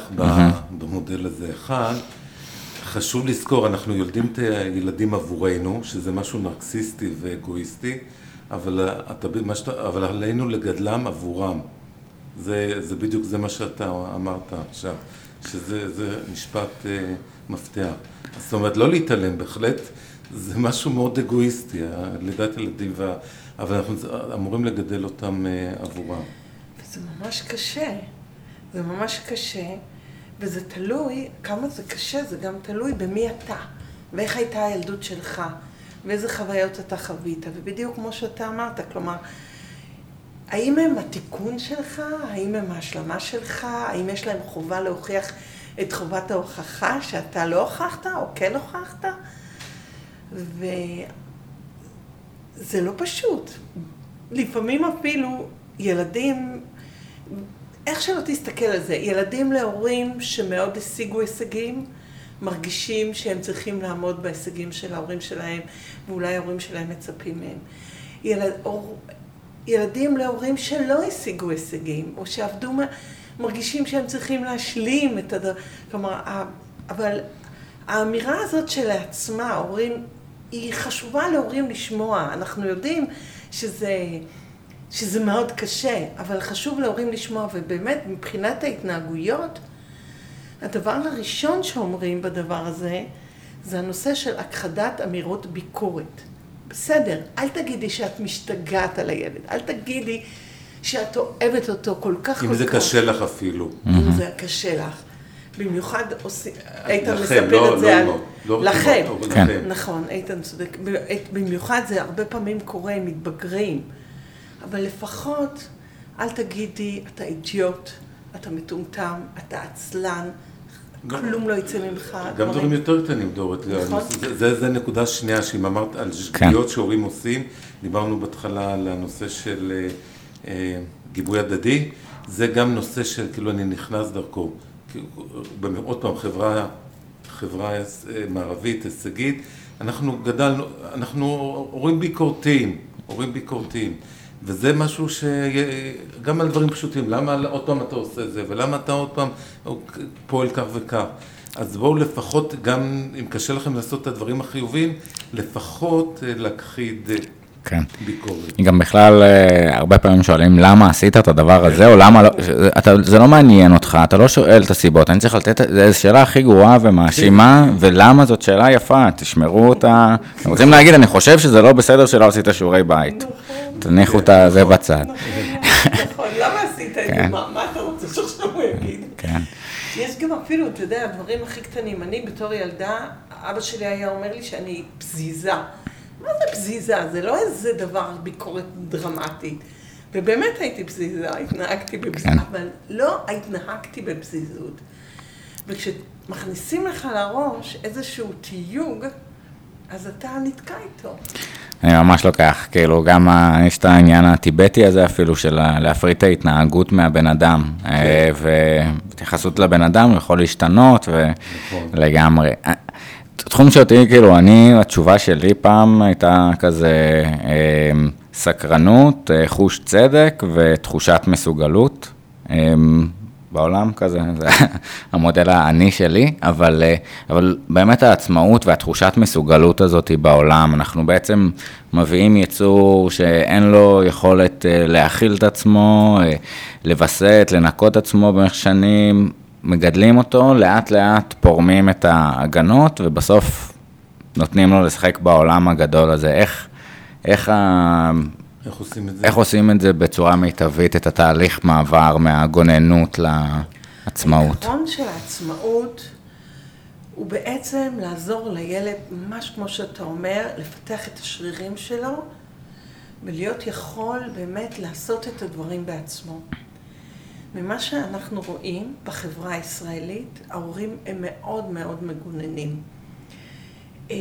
במודל הזה. אחד, חשוב לזכור, אנחנו יולדים את הילדים עבורנו, שזה משהו נרקסיסטי ואגואיסטי, אבל, אתה, מה שאתה, אבל עלינו לגדלם עבורם. זה, זה בדיוק, זה מה שאתה אמרת עכשיו, שזה זה משפט אה, מפתח. זאת אומרת, לא להתעלם, בהחלט, זה משהו מאוד אגואיסטי, לידת ילדים, וה, אבל אנחנו אמורים לגדל אותם אה, עבורם. וזה ממש קשה. זה ממש קשה, וזה תלוי, כמה זה קשה, זה גם תלוי במי אתה, ואיך הייתה הילדות שלך, ואיזה חוויות אתה חווית, ובדיוק כמו שאתה אמרת, כלומר, האם הם התיקון שלך? האם הם ההשלמה שלך? האם יש להם חובה להוכיח את חובת ההוכחה שאתה לא הוכחת או כן הוכחת? וזה לא פשוט. לפעמים אפילו ילדים, איך שלא תסתכל על זה, ילדים להורים שמאוד השיגו הישגים, מרגישים שהם צריכים לעמוד בהישגים של ההורים שלהם, ואולי ההורים שלהם מצפים מהם. ילד, אור, ילדים להורים שלא השיגו הישגים, או שעבדו, מרגישים שהם צריכים להשלים את הדבר, כלומר, אבל האמירה הזאת שלעצמה, הורים, היא חשובה להורים לשמוע. אנחנו יודעים שזה, שזה מאוד קשה, אבל חשוב להורים לשמוע, ובאמת, מבחינת ההתנהגויות, הדבר הראשון שאומרים בדבר הזה, זה הנושא של הכחדת אמירות ביקורת. בסדר, אל תגידי שאת משתגעת על הילד, אל תגידי שאת אוהבת אותו כל כך כל כך. אם זה קשה לך אפילו. אם זה קשה לך. במיוחד עושים, איתן לכם, מספר לא- את זה לא על... אימו, לא לכם. אבל כן. לכם. נכון, איתן צודק. ב- במיוחד זה הרבה פעמים קורה עם מתבגרים. אבל לפחות אל תגידי, אתה אידיוט, אתה מטומטם, אתה עצלן, גם- כלום לא יצא ממך. גם דברים יותר קטנים, דורת. נכון. זה- זה- זה נקודה שנייה, שאם אמרת על שגיאות שהורים עושים, דיברנו בהתחלה על הנושא של אה, אה, גיבוי הדדי, זה גם נושא של כאילו אני נכנס דרכו. כאילו, במ- עוד פעם, חברה, חברה אה, מערבית, הישגית, אנחנו גדלנו, אנחנו הורים ביקורתיים, הורים ביקורתיים. וזה משהו שגם על דברים פשוטים, למה עוד פעם אתה עושה זה, ולמה אתה עוד פעם פועל כך וכך. אז בואו לפחות, גם אם קשה לכם לעשות את הדברים החיוביים, לפחות אה, להכחיד אה, כן. ביקורת. גם בכלל, אה, הרבה פעמים שואלים למה עשית את הדבר הזה, או למה לא, אתה, זה לא מעניין אותך, אתה לא שואל את הסיבות, אני צריך לתת, זו שאלה הכי גרועה ומאשימה, ולמה זאת שאלה יפה, תשמרו אותה, רוצים להגיד, אני חושב שזה לא בסדר שלא עשית שיעורי בית, תניחו את זה בצד. נכון, למה עשית את זה? כן. מה מה אתה רוצה שעכשיו הוא יגיד? כן, יש גם אפילו, אתה יודע, הדברים הכי קטנים. אני בתור ילדה, אבא שלי היה אומר לי שאני פזיזה. מה זה פזיזה? זה לא איזה דבר ביקורת דרמטית. ובאמת הייתי פזיזה, התנהגתי בפזיזות, כן. אבל לא התנהגתי בפזיזות. וכשמכניסים לך לראש איזשהו תיוג, אז אתה נתקע איתו. אני ממש לוקח, כאילו, גם ה- יש את העניין הטיבטי הזה אפילו, של את ההתנהגות מהבן אדם, אה, והתייחסות לבן אדם יכול להשתנות, נכון. ולגמרי. אה, תחום שאותי, כאילו, אני, התשובה שלי פעם הייתה כזה אה, סקרנות, אה, חוש צדק ותחושת מסוגלות. אה, בעולם כזה, זה המודל האני שלי, אבל, אה, אבל באמת העצמאות והתחושת מסוגלות הזאת בעולם, אנחנו בעצם מביאים יצור שאין לו יכולת אה, להכיל את עצמו, אה, לווסת, לנקות עצמו במשך שנים, מגדלים אותו, לאט לאט פורמים את ההגנות, ובסוף נותנים לו לשחק בעולם הגדול הזה. איך, איך, ה... איך עושים את זה? איך עושים את זה בצורה מיטבית, את התהליך מעבר מהגוננות לעצמאות? העיקרון של העצמאות הוא בעצם לעזור לילד, ממש כמו שאתה אומר, לפתח את השרירים שלו ולהיות יכול באמת לעשות את הדברים בעצמו. ממה שאנחנו רואים בחברה הישראלית, ההורים הם מאוד מאוד מגוננים. אה,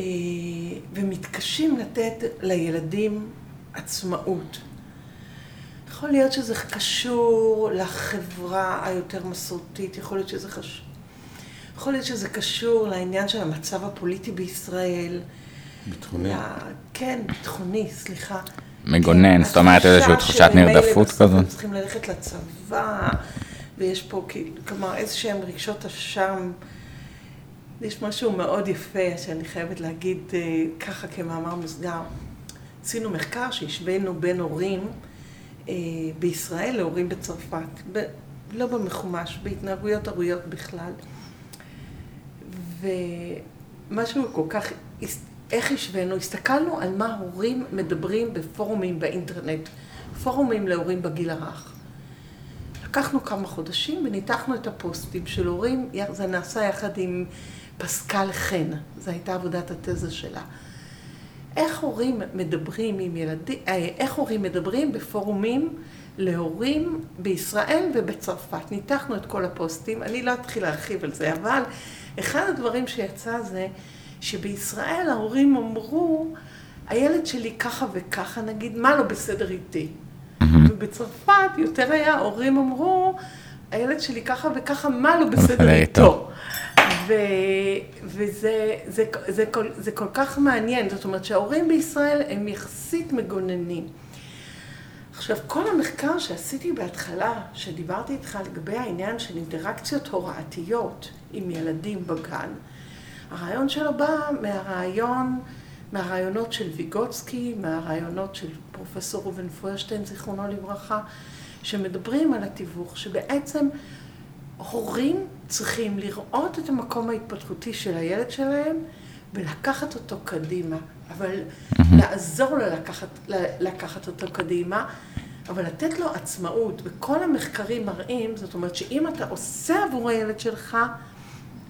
ומתקשים לתת לילדים עצמאות. יכול להיות שזה קשור לחברה היותר מסורתית, יכול להיות שזה חשוב. יכול להיות שזה קשור לעניין של המצב הפוליטי בישראל. ביטחוני. ל- כן, ביטחוני, סליחה. מגונן, כן, זאת אומרת איזושהי תחושת נרדפות כזאת? צריכים ללכת לצבא, ויש פה, כאילו, כלומר, איזה שהם רגשות אשם. יש משהו מאוד יפה שאני חייבת להגיד אה, ככה כמאמר מוסגר. עשינו מחקר שהשווינו בין הורים אה, בישראל להורים בצרפת, ב, לא במחומש, בהתנהגויות הרויות בכלל. ומשהו כל כך, איך השווינו? הסתכלנו על מה הורים מדברים בפורומים באינטרנט, פורומים להורים בגיל הרך. לקחנו כמה חודשים וניתחנו את הפוסטים של הורים, זה נעשה יחד עם פסקל חן, זו הייתה עבודת התזה שלה. איך הורים מדברים עם ילדים, אה, איך הורים מדברים בפורומים להורים בישראל ובצרפת. ניתחנו את כל הפוסטים, אני לא אתחיל להרחיב על זה, אבל אחד הדברים שיצא זה שבישראל ההורים אמרו, הילד שלי ככה וככה, נגיד, מה לא בסדר איתי? ובצרפת יותר היה, ההורים אמרו, הילד שלי ככה וככה, מה לא בסדר איתו? ו, וזה זה, זה כל, זה כל כך מעניין, זאת אומרת שההורים בישראל הם יחסית מגוננים. עכשיו, כל המחקר שעשיתי בהתחלה, שדיברתי איתך לגבי העניין של אינטראקציות הוראתיות עם ילדים בגן, הרעיון שלו בא מהרעיון, מהרעיונות של ויגוצקי, מהרעיונות של פרופסור ראובן פוירשטיין, זיכרונו לברכה, שמדברים על התיווך, שבעצם הורים צריכים לראות את המקום ההתפתחותי של הילד שלהם ולקחת אותו קדימה, אבל לעזור לו לקחת, לקחת אותו קדימה, אבל לתת לו עצמאות. וכל המחקרים מראים, זאת אומרת שאם אתה עושה עבור הילד שלך,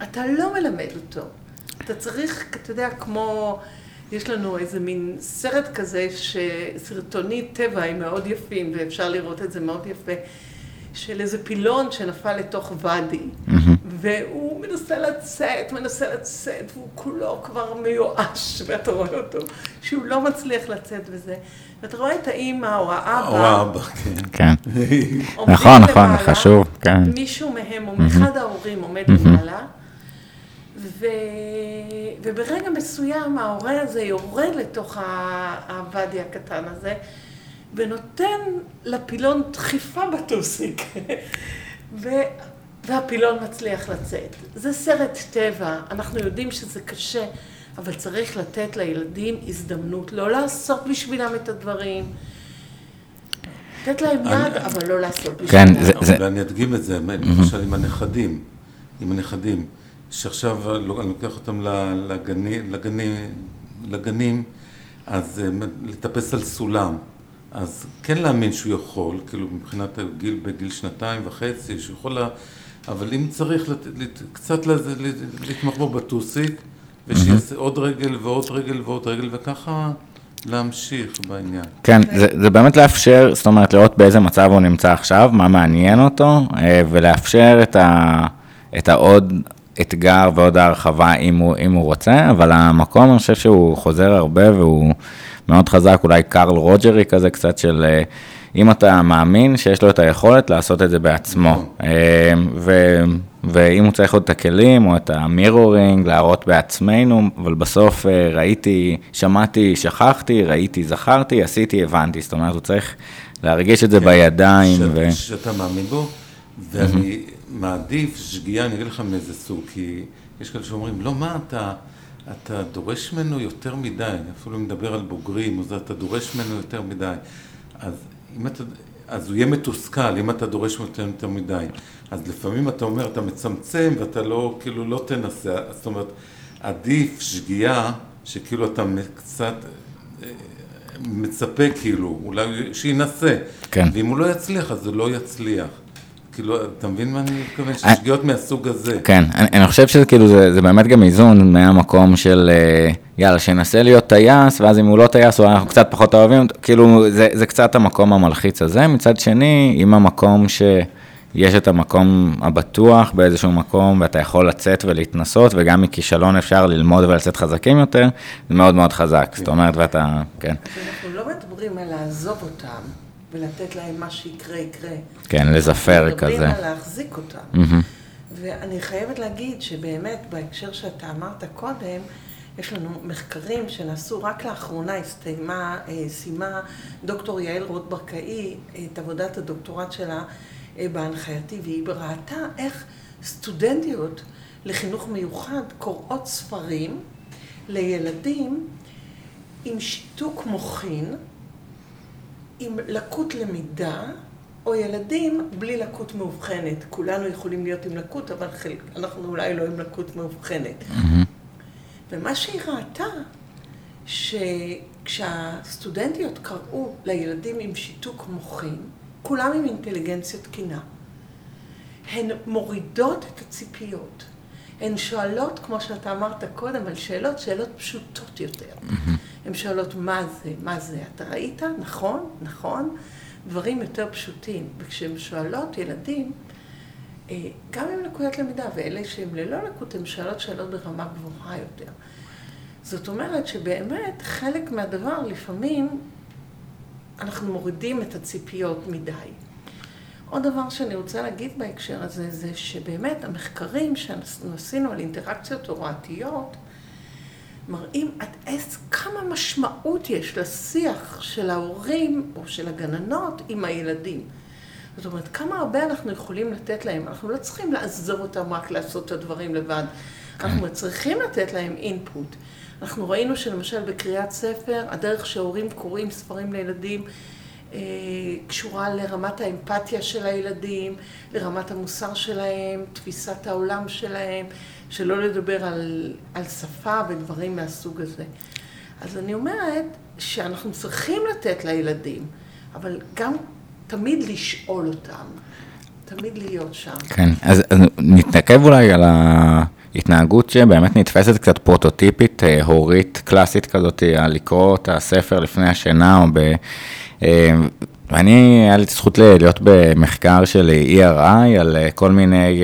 אתה לא מלמד אותו. אתה צריך, אתה יודע, כמו, יש לנו איזה מין סרט כזה, שסרטוני טבע הם מאוד יפים, ואפשר לראות את זה מאוד יפה. של איזה פילון שנפל לתוך ואדי, והוא מנסה לצאת, מנסה לצאת, והוא כולו כבר מיואש, ואתה רואה אותו, שהוא לא מצליח לצאת וזה. ואתה רואה את האימא או האבא, או האבא, כן. כן. נכון, נכון, למעלה, חשוב, כן. מישהו מהם, או אחד ההורים עומד למעלה, ו... וברגע מסוים ההורה הזה יורד לתוך הוואדי הקטן הזה, ונותן לפילון דחיפה בטוסיק, ו... והפילון מצליח לצאת. זה סרט טבע, אנחנו יודעים שזה קשה, אבל צריך לתת לילדים הזדמנות, לא לעשות בשבילם את הדברים. לתת להם יד, אבל לא לעשות בשבילם. כן, זה- זה- ואני אדגים את זה, למשל עם הנכדים, עם הנכדים, שעכשיו לא- אני לוקח אותם לגני- לגני- לגנים, אז אה, לטפס על סולם. אז כן להאמין שהוא יכול, כאילו מבחינת הגיל, בגיל שנתיים וחצי, שהוא יכול, לה, אבל אם צריך לת, לת, קצת לת- לתמוך בו בטוסיק, ושיעשה עוד רגל ועוד רגל ועוד רגל, וככה להמשיך בעניין. כן, זה, זה באמת לאפשר, זאת אומרת, לראות באיזה מצב הוא נמצא עכשיו, מה מעניין אותו, אה, ולאפשר את, ה, את העוד אתגר ועוד הרחבה אם הוא, אם הוא רוצה, אבל המקום, אני חושב שהוא חוזר הרבה והוא מאוד חזק, אולי קרל רוג'רי כזה קצת של... אה, אם אתה מאמין שיש לו את היכולת לעשות את זה בעצמו. אה, ו, ואם הוא צריך עוד את הכלים או את המירורינג, להראות בעצמנו, אבל בסוף אה, ראיתי, שמעתי, שכחתי, ראיתי, זכרתי, עשיתי, הבנתי. זאת אומרת, הוא צריך להרגיש את זה כן, בידיים. ש... ו... שאתה מאמין בו, ואני מעדיף שגיאה, אני אגיד לך מאיזה סוג, כי יש כאלה שאומרים, לא, מה אתה... אתה דורש ממנו יותר מדי, אפילו אם מדבר על בוגרים, אז אתה דורש ממנו יותר מדי. אז אם אתה, אז הוא יהיה מתוסכל אם אתה דורש ממנו יותר מדי. אז לפעמים אתה אומר, אתה מצמצם ואתה לא, כאילו לא תנסה, זאת אומרת, עדיף שגיאה שכאילו אתה קצת אה, מצפה כאילו, אולי שינסה. כן. ואם הוא לא יצליח, אז הוא לא יצליח. כאילו, אתה מבין מה אני מתכוון? ששגיאות מהסוג הזה. כן, אני, אני חושב שזה כאילו, זה, זה באמת גם איזון מהמקום של, אה, יאללה, שינסה להיות טייס, ואז אם הוא לא טייס, אנחנו קצת פחות אוהבים, כאילו, זה, זה קצת המקום המלחיץ הזה. מצד שני, עם המקום שיש את המקום הבטוח באיזשהו מקום, ואתה יכול לצאת ולהתנסות, וגם מכישלון אפשר ללמוד ולצאת חזקים יותר, זה מאוד מאוד חזק. זאת אומרת, ואתה, כן. אנחנו לא מדברים על לעזוב אותם. ולתת להם מה שיקרה, יקרה. כן, לזפר כזה. מדברים על להחזיק אותם. Mm-hmm. ואני חייבת להגיד שבאמת, בהקשר שאתה אמרת קודם, יש לנו מחקרים שנעשו רק לאחרונה, הסתיימה, אה, סיימה דוקטור יעל רות ברקאי את עבודת הדוקטורט שלה אה, בהנחייתי, והיא ראתה איך סטודנטיות לחינוך מיוחד קוראות ספרים לילדים עם שיתוק מוחין, עם לקות למידה, או ילדים בלי לקות מאובחנת. כולנו יכולים להיות עם לקות, אבל חלק, אנחנו אולי לא עם לקות מאובחנת. Mm-hmm. ומה שהיא ראתה, שכשהסטודנטיות קראו לילדים עם שיתוק מוחין, כולם עם אינטליגנציה תקינה, הן מורידות את הציפיות. הן שואלות, כמו שאתה אמרת קודם, על שאלות, שאלות פשוטות יותר. הן שואלות מה זה, מה זה, אתה ראית? נכון, נכון, דברים יותר פשוטים. וכשהן שואלות ילדים, אה, גם עם לקויות למידה, ואלה שהן ללא לקות, הן שואלות שאלות ברמה גבוהה יותר. זאת אומרת שבאמת חלק מהדבר, לפעמים אנחנו מורידים את הציפיות מדי. עוד דבר שאני רוצה להגיד בהקשר הזה, זה שבאמת המחקרים שעשינו על אינטראקציות הוראתיות, מראים עד איזה כמה משמעות יש לשיח של ההורים או של הגננות עם הילדים. זאת אומרת, כמה הרבה אנחנו יכולים לתת להם. אנחנו לא צריכים לעזור אותם רק לעשות את הדברים לבד. אנחנו צריכים לתת להם אינפוט. אנחנו ראינו שלמשל בקריאת ספר, הדרך שהורים קוראים ספרים לילדים קשורה לרמת האמפתיה של הילדים, לרמת המוסר שלהם, תפיסת העולם שלהם, שלא לדבר על, על שפה ודברים מהסוג הזה. אז אני אומרת שאנחנו צריכים לתת לילדים, אבל גם תמיד לשאול אותם, תמיד להיות שם. כן, אז, אז נתנקב אולי על ההתנהגות שבאמת נתפסת קצת פרוטוטיפית, אה, הורית, קלאסית כזאת, על לקרוא את הספר לפני השינה, או ב... אה, ואני, היה לי את הזכות להיות במחקר של ERI על אה, כל מיני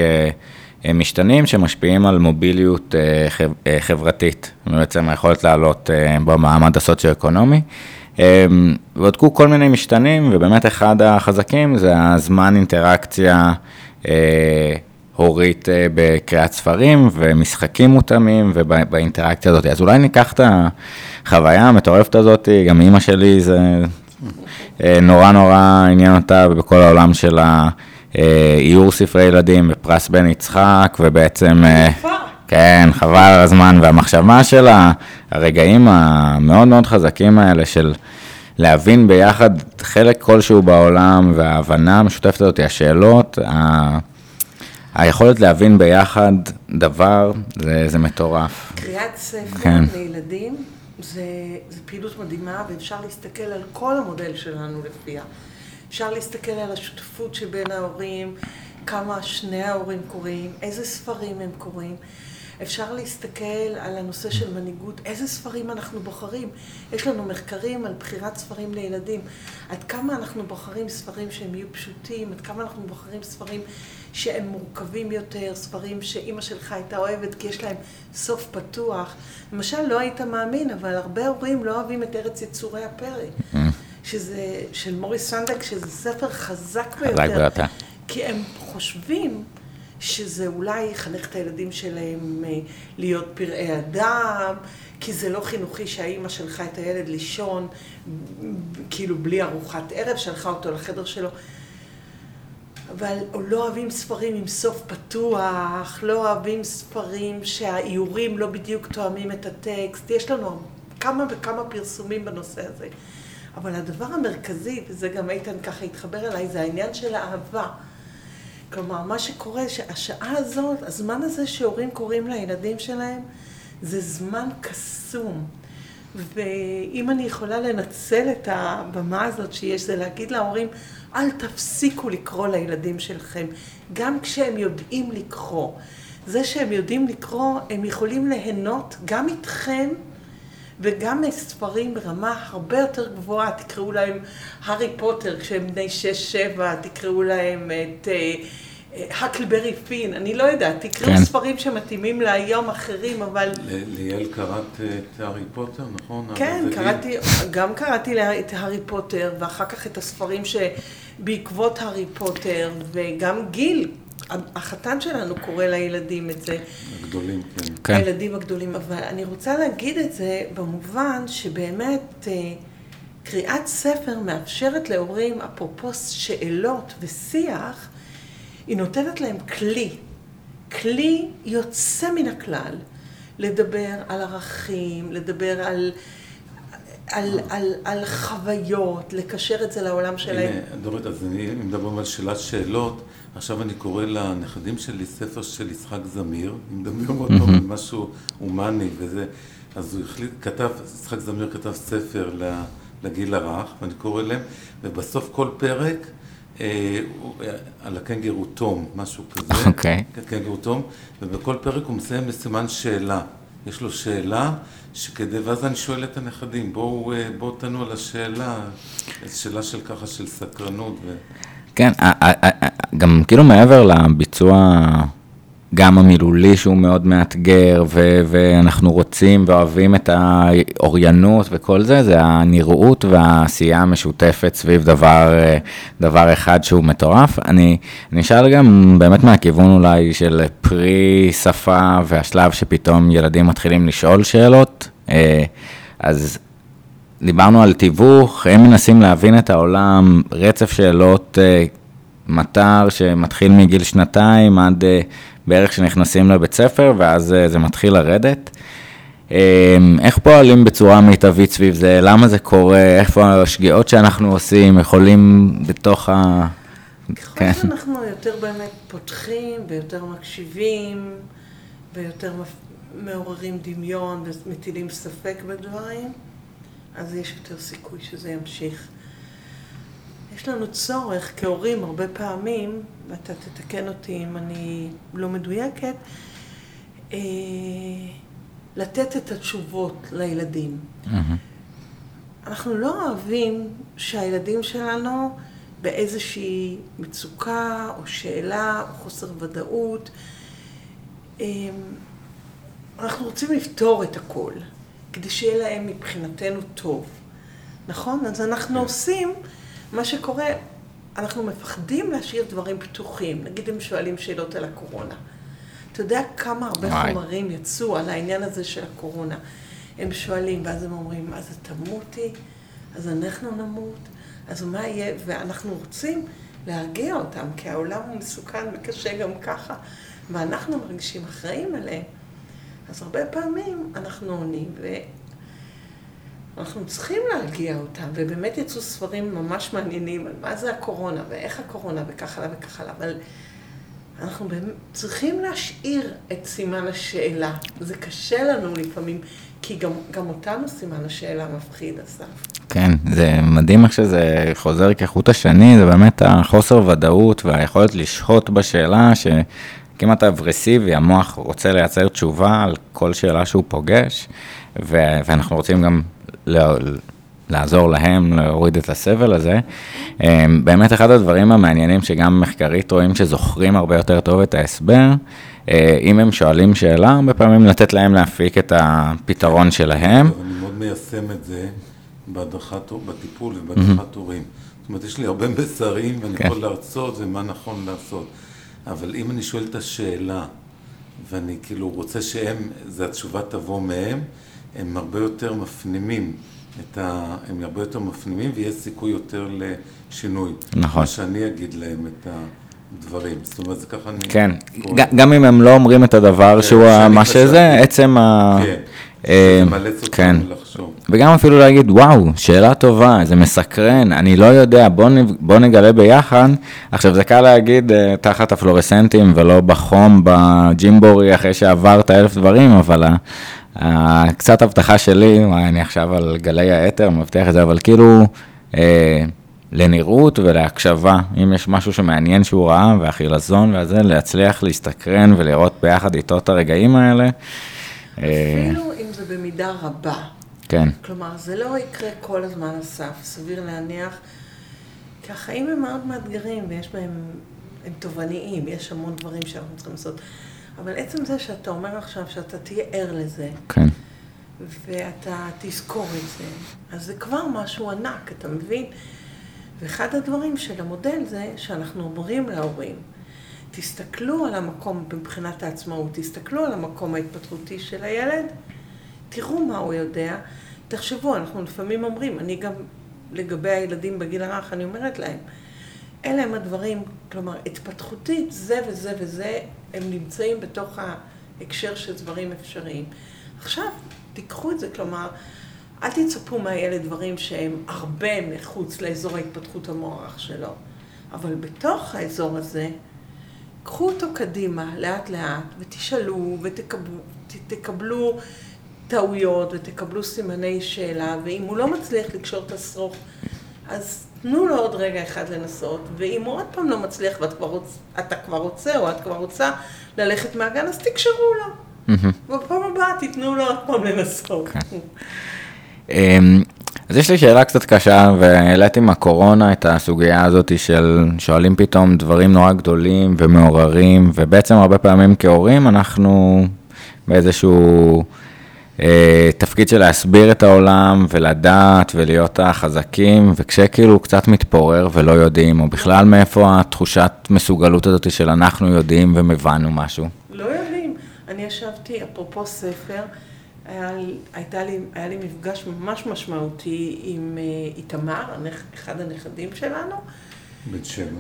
משתנים שמשפיעים על מוביליות חברתית, בעצם היכולת לעלות במעמד הסוציו-אקונומי. בדקו כל מיני משתנים, ובאמת אחד החזקים זה הזמן אינטראקציה הורית בקריאת ספרים ומשחקים מותאמים ובאינטראקציה הזאת. אז אולי ניקח את החוויה המטורפת הזאת, גם אימא שלי זה אה, נורא נורא עניין אותה בכל העולם של האיור ספרי ילדים בפרס בן יצחק, ובעצם... אה, כן, חבל על הזמן והמחשבה של הרגעים המאוד מאוד חזקים האלה של להבין ביחד חלק כלשהו בעולם וההבנה המשותפת הזאת, השאלות, ה... היכולת להבין ביחד דבר, זה, זה מטורף. קריאת ספר כן. לילדים זה, זה פעילות מדהימה, ואפשר להסתכל על כל המודל שלנו לפיה. אפשר להסתכל על השותפות שבין ההורים, כמה שני ההורים קוראים, איזה ספרים הם קוראים. אפשר להסתכל על הנושא של מנהיגות, איזה ספרים אנחנו בוחרים. יש לנו מחקרים על בחירת ספרים לילדים. עד כמה אנחנו בוחרים ספרים שהם יהיו פשוטים, עד כמה אנחנו בוחרים ספרים שהם מורכבים יותר, ספרים שאימא שלך הייתה אוהבת כי יש להם סוף פתוח. למשל, לא היית מאמין, אבל הרבה הורים לא אוהבים את ארץ יצורי הפרא. שזה, של מוריס סנדק, שזה ספר חזק ביותר. חזק ביותר. כי הם חושבים שזה אולי יחנך את הילדים שלהם אה, להיות פראי אדם, כי זה לא חינוכי שהאימא שלחה את הילד לישון, כאילו בלי ארוחת ערב, שלחה אותו לחדר שלו. אבל לא אוהבים ספרים עם סוף פתוח, לא אוהבים ספרים שהאיורים לא בדיוק תואמים את הטקסט. יש לנו כמה וכמה פרסומים בנושא הזה. אבל הדבר המרכזי, וזה גם איתן ככה התחבר אליי, זה העניין של האהבה. כלומר, מה שקורה, שהשעה הזאת, הזמן הזה שהורים קוראים לילדים שלהם, זה זמן קסום. ואם אני יכולה לנצל את הבמה הזאת שיש, זה להגיד להורים, אל תפסיקו לקרוא לילדים שלכם, גם כשהם יודעים לקרוא. זה שהם יודעים לקרוא, הם יכולים ליהנות גם איתכם וגם מספרים ברמה הרבה יותר גבוהה, תקראו להם הארי פוטר כשהם בני שש-שבע, תקראו להם את הקלברי פין, אני לא יודעת, תקראו כן. ספרים שמתאימים להיום אחרים, אבל... ליאל קראת את הארי פוטר, נכון? כן, קראתי, גם קראתי את הארי פוטר, ואחר כך את הספרים שבעקבות הארי פוטר, וגם גיל החתן שלנו קורא לילדים את זה. הגדולים, כן. כן. הילדים הגדולים, אבל אני רוצה להגיד את זה במובן שבאמת אה, קריאת ספר מאפשרת להורים, אפרופו שאלות ושיח, היא נותנת להם כלי, כלי יוצא מן הכלל, לדבר על ערכים, לדבר על... על, על, על חוויות, לקשר את זה לעולם שלהם. הנה, דורית, אז אני מדבר על שאלת שאלות. עכשיו אני קורא לנכדים שלי ספר של יצחק זמיר, אני מדבר אותו על משהו הומני וזה, אז הוא החליט, כתב, יצחק זמיר כתב ספר לגיל הרך, ואני קורא להם, ובסוף כל פרק, על הקנגרו תום, משהו כזה. אוקיי. Okay. קנגרו תום, ובכל פרק הוא מסיים בסימן שאלה. יש לו שאלה, שכדי, ואז אני שואל את הנכדים, בואו בוא תנו על השאלה, שאלה של ככה של סקרנות. ו... כן, גם כאילו מעבר לביצוע, גם המילולי שהוא מאוד מאתגר, ו- ואנחנו רוצים ואוהבים את האוריינות וכל זה, זה הנראות והעשייה המשותפת סביב דבר, דבר אחד שהוא מטורף. אני, אשאל גם באמת מהכיוון אולי של פרי שפה והשלב שפתאום ילדים מתחילים לשאול שאלות, אה, אז דיברנו על תיווך, הם מנסים להבין את העולם, רצף שאלות, אה, מטר שמתחיל מגיל שנתיים עד אה, בערך שנכנסים לבית ספר, ואז אה, זה מתחיל לרדת. איך פועלים בצורה מיטבית סביב זה? למה זה קורה? איפה השגיאות שאנחנו עושים יכולים בתוך ה... ככל כן. שאנחנו יותר באמת פותחים ויותר מקשיבים ויותר מעוררים דמיון ומטילים ספק בדברים, אז יש יותר סיכוי שזה ימשיך. יש לנו צורך כהורים הרבה פעמים, ואתה תתקן אותי אם אני לא מדויקת, אה, לתת את התשובות לילדים. Mm-hmm. אנחנו לא אוהבים שהילדים שלנו באיזושהי מצוקה או שאלה או חוסר ודאות, אה, אנחנו רוצים לפתור את הכל. כדי שיהיה להם מבחינתנו טוב. נכון? אז אנחנו כן. עושים, מה שקורה, אנחנו מפחדים להשאיר דברים פתוחים. נגיד הם שואלים שאלות על הקורונה. אתה יודע כמה הרבה וואי. חומרים יצאו על העניין הזה של הקורונה. הם שואלים, ואז הם אומרים, אז את תמותי? אז אנחנו נמות? אז מה יהיה? ואנחנו רוצים להרגיע אותם, כי העולם הוא מסוכן וקשה גם ככה, ואנחנו מרגישים אחראים עליהם. אז הרבה פעמים אנחנו עונים, ואנחנו צריכים להרגיע אותם, ובאמת יצאו ספרים ממש מעניינים על מה זה הקורונה, ואיך הקורונה, וכך הלאה וכך הלאה, אבל אנחנו באמת צריכים להשאיר את סימן השאלה. זה קשה לנו לפעמים, כי גם, גם אותנו סימן השאלה מפחיד, אסף. כן, זה מדהים איך שזה חוזר כחוט השני, זה באמת החוסר ודאות והיכולת לשהות בשאלה, ש... כמעט אברסיבי, המוח רוצה לייצר תשובה על כל שאלה שהוא פוגש, ו- ואנחנו רוצים גם לה- לעזור להם להוריד את הסבל הזה. אה, באמת אחד הדברים המעניינים שגם מחקרית רואים שזוכרים הרבה יותר טוב את ההסבר, אה, אם הם שואלים שאלה, הרבה פעמים לתת להם להפיק את הפתרון שלהם. אני מאוד מיישם את זה בהדרכת, בטיפול ובהדרכת הורים. זאת אומרת, יש לי הרבה מסרים ואני כן. יכול להרצות ומה נכון לעשות. אבל אם אני שואל את השאלה, ואני כאילו רוצה שהם, זו התשובה תבוא מהם, הם הרבה יותר מפנימים את ה... הם הרבה יותר מפנימים ויש סיכוי יותר לשינוי. נכון. מה שאני אגיד להם את הדברים. זאת אומרת, זה ככה אני... כן. ג- גם אם הם לא אומרים את הדבר כן, שהוא ה- מה. שזה, עצם ה... כן. אה, זה מאלץ כן. אותנו לחשוב. וגם אפילו להגיד, וואו, שאלה טובה, זה מסקרן, אני לא יודע, בוא, בוא נגלה ביחד. עכשיו, זה קל להגיד אה, תחת הפלורסנטים ולא בחום בג'ימבורי אחרי שעברת אלף דברים, אבל ה- ה- קצת הבטחה שלי, וואי, אני עכשיו על גלי האתר, מבטיח את זה, אבל כאילו, אה, לנראות ולהקשבה, אם יש משהו שמעניין שהוא ראה, והחילזון והזה, להצליח להסתקרן ולראות ביחד איתו את הרגעים האלה. אה, אפילו אם זה במידה רבה. כן, כלומר, זה לא יקרה כל הזמן אסף, סביר להניח, כי החיים הם מאוד מאתגרים ויש בהם, הם תובעניים, יש המון דברים שאנחנו צריכים לעשות. אבל עצם זה שאתה אומר עכשיו שאתה תהיה ער לזה, כן, ואתה תזכור את זה, אז זה כבר משהו ענק, אתה מבין? ואחד הדברים של המודל זה שאנחנו אומרים להורים, תסתכלו על המקום מבחינת העצמאות, תסתכלו על המקום ההתפתחותי של הילד, תראו מה הוא יודע, תחשבו, אנחנו לפעמים אומרים, אני גם לגבי הילדים בגיל הרך, אני אומרת להם, אלה הם הדברים, כלומר, התפתחותית, זה וזה וזה, הם נמצאים בתוך ההקשר של דברים אפשריים. עכשיו, תיקחו את זה, כלומר, אל תצפו מהילד דברים שהם הרבה מחוץ לאזור ההתפתחות המוערך שלו, אבל בתוך האזור הזה, קחו אותו קדימה, לאט לאט, ותשאלו, ותקבלו תקבלו טעויות, ותקבלו סימני שאלה, ואם הוא לא מצליח לקשור את השרוך, אז תנו לו עוד רגע אחד לנסות, ואם הוא עוד פעם לא מצליח ואתה כבר, רוצ, כבר רוצה או את כבר רוצה ללכת מהגן, אז תקשרו לו. ובפעם הבאה תיתנו לו עוד פעם לנסות. אמ, אז יש לי שאלה קצת קשה, והעליתי עם הקורונה את הסוגיה הזאת של שואלים פתאום דברים נורא גדולים ומעוררים, ובעצם הרבה פעמים כהורים אנחנו באיזשהו תפקיד של להסביר את העולם ולדעת ולהיות החזקים, וכשכאילו קצת מתפורר ולא יודעים, או בכלל מאיפה התחושת מסוגלות הזאת של אנחנו יודעים ומבנו משהו. לא יודעים. אני ישבתי, אפרופו ספר, היה, לי- הייתה לי, היה לי מפגש ממש משמעותי עם אה, איתמר, אחד הנכדים שלנו. בן שבע.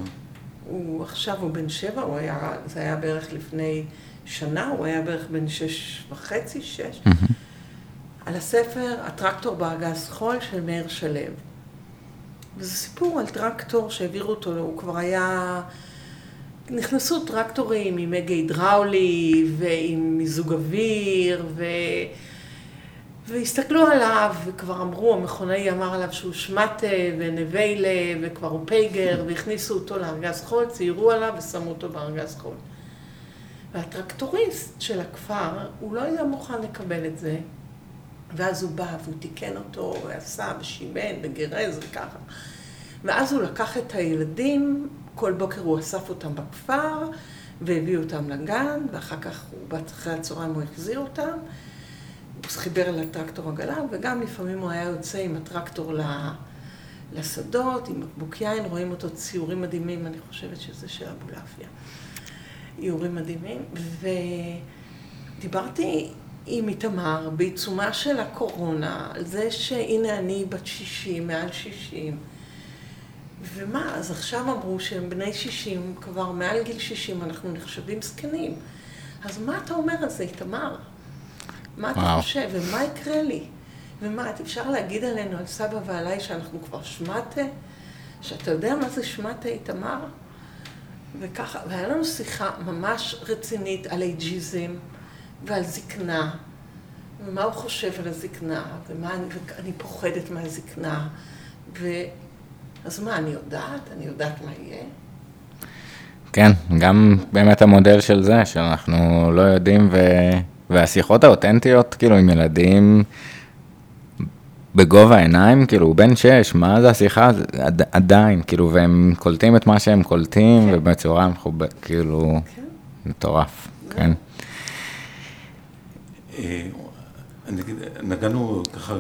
הוא עכשיו הוא בן שבע, הוא היה, זה היה בערך לפני שנה, הוא היה בערך בן שש וחצי, שש. על הספר הטרקטור בארגז חול של מאיר שלו. וזה סיפור על טרקטור שהעבירו אותו, הוא כבר היה... נכנסו טרקטורים עם הגה הידראולי ועם מיזוג אוויר ו... והסתכלו עליו וכבר אמרו, המכונאי אמר עליו שהוא שמטה ונביילה וכבר הוא פייגר והכניסו אותו לארגז חול, ציירו עליו ושמו אותו בארגז חול. והטרקטוריסט של הכפר, הוא לא היה מוכן לקבל את זה. ואז הוא בא והוא תיקן אותו, ועשה ושימן וגירז וככה. ואז הוא לקח את הילדים, כל בוקר הוא אסף אותם בכפר, והביא אותם לגן, ואחר כך, הוא, אחרי הצהריים הוא החזיר אותם. הוא חיבר אל הטרקטור עגלה, וגם לפעמים הוא היה יוצא עם הטרקטור לשדות, עם בקבוק יין, רואים אותו ציורים מדהימים, אני חושבת שזה של אבולעפיה. איורים מדהימים, ודיברתי עם איתמר בעיצומה של הקורונה, על זה שהנה אני בת 60, מעל 60, ומה, אז עכשיו אמרו שהם בני 60, כבר מעל גיל 60 אנחנו נחשבים זקנים. אז מה אתה אומר על זה, איתמר? מה אתה. חושב, ומה יקרה לי? ומה, אפשר להגיד עלינו, על סבא ועליי, שאנחנו כבר שמטה? שאתה יודע מה זה שמטה, איתמר? וככה, והיה לנו שיחה ממש רצינית על אייג'יזם ועל זקנה, ומה הוא חושב על הזקנה, ומה אני, ואני פוחדת מהזקנה, ו... אז מה, אני יודעת? אני יודעת מה יהיה? כן, גם באמת המודל של זה, שאנחנו לא יודעים, ו... והשיחות האותנטיות, כאילו, עם ילדים בגובה העיניים, כאילו, הוא בן שש, מה זה השיחה? עד, עדיין, כאילו, והם קולטים את מה שהם קולטים, כן. ובצורה מכובדת, כאילו, כן. מטורף, כן. אה, אני אגיד, נגענו ככה,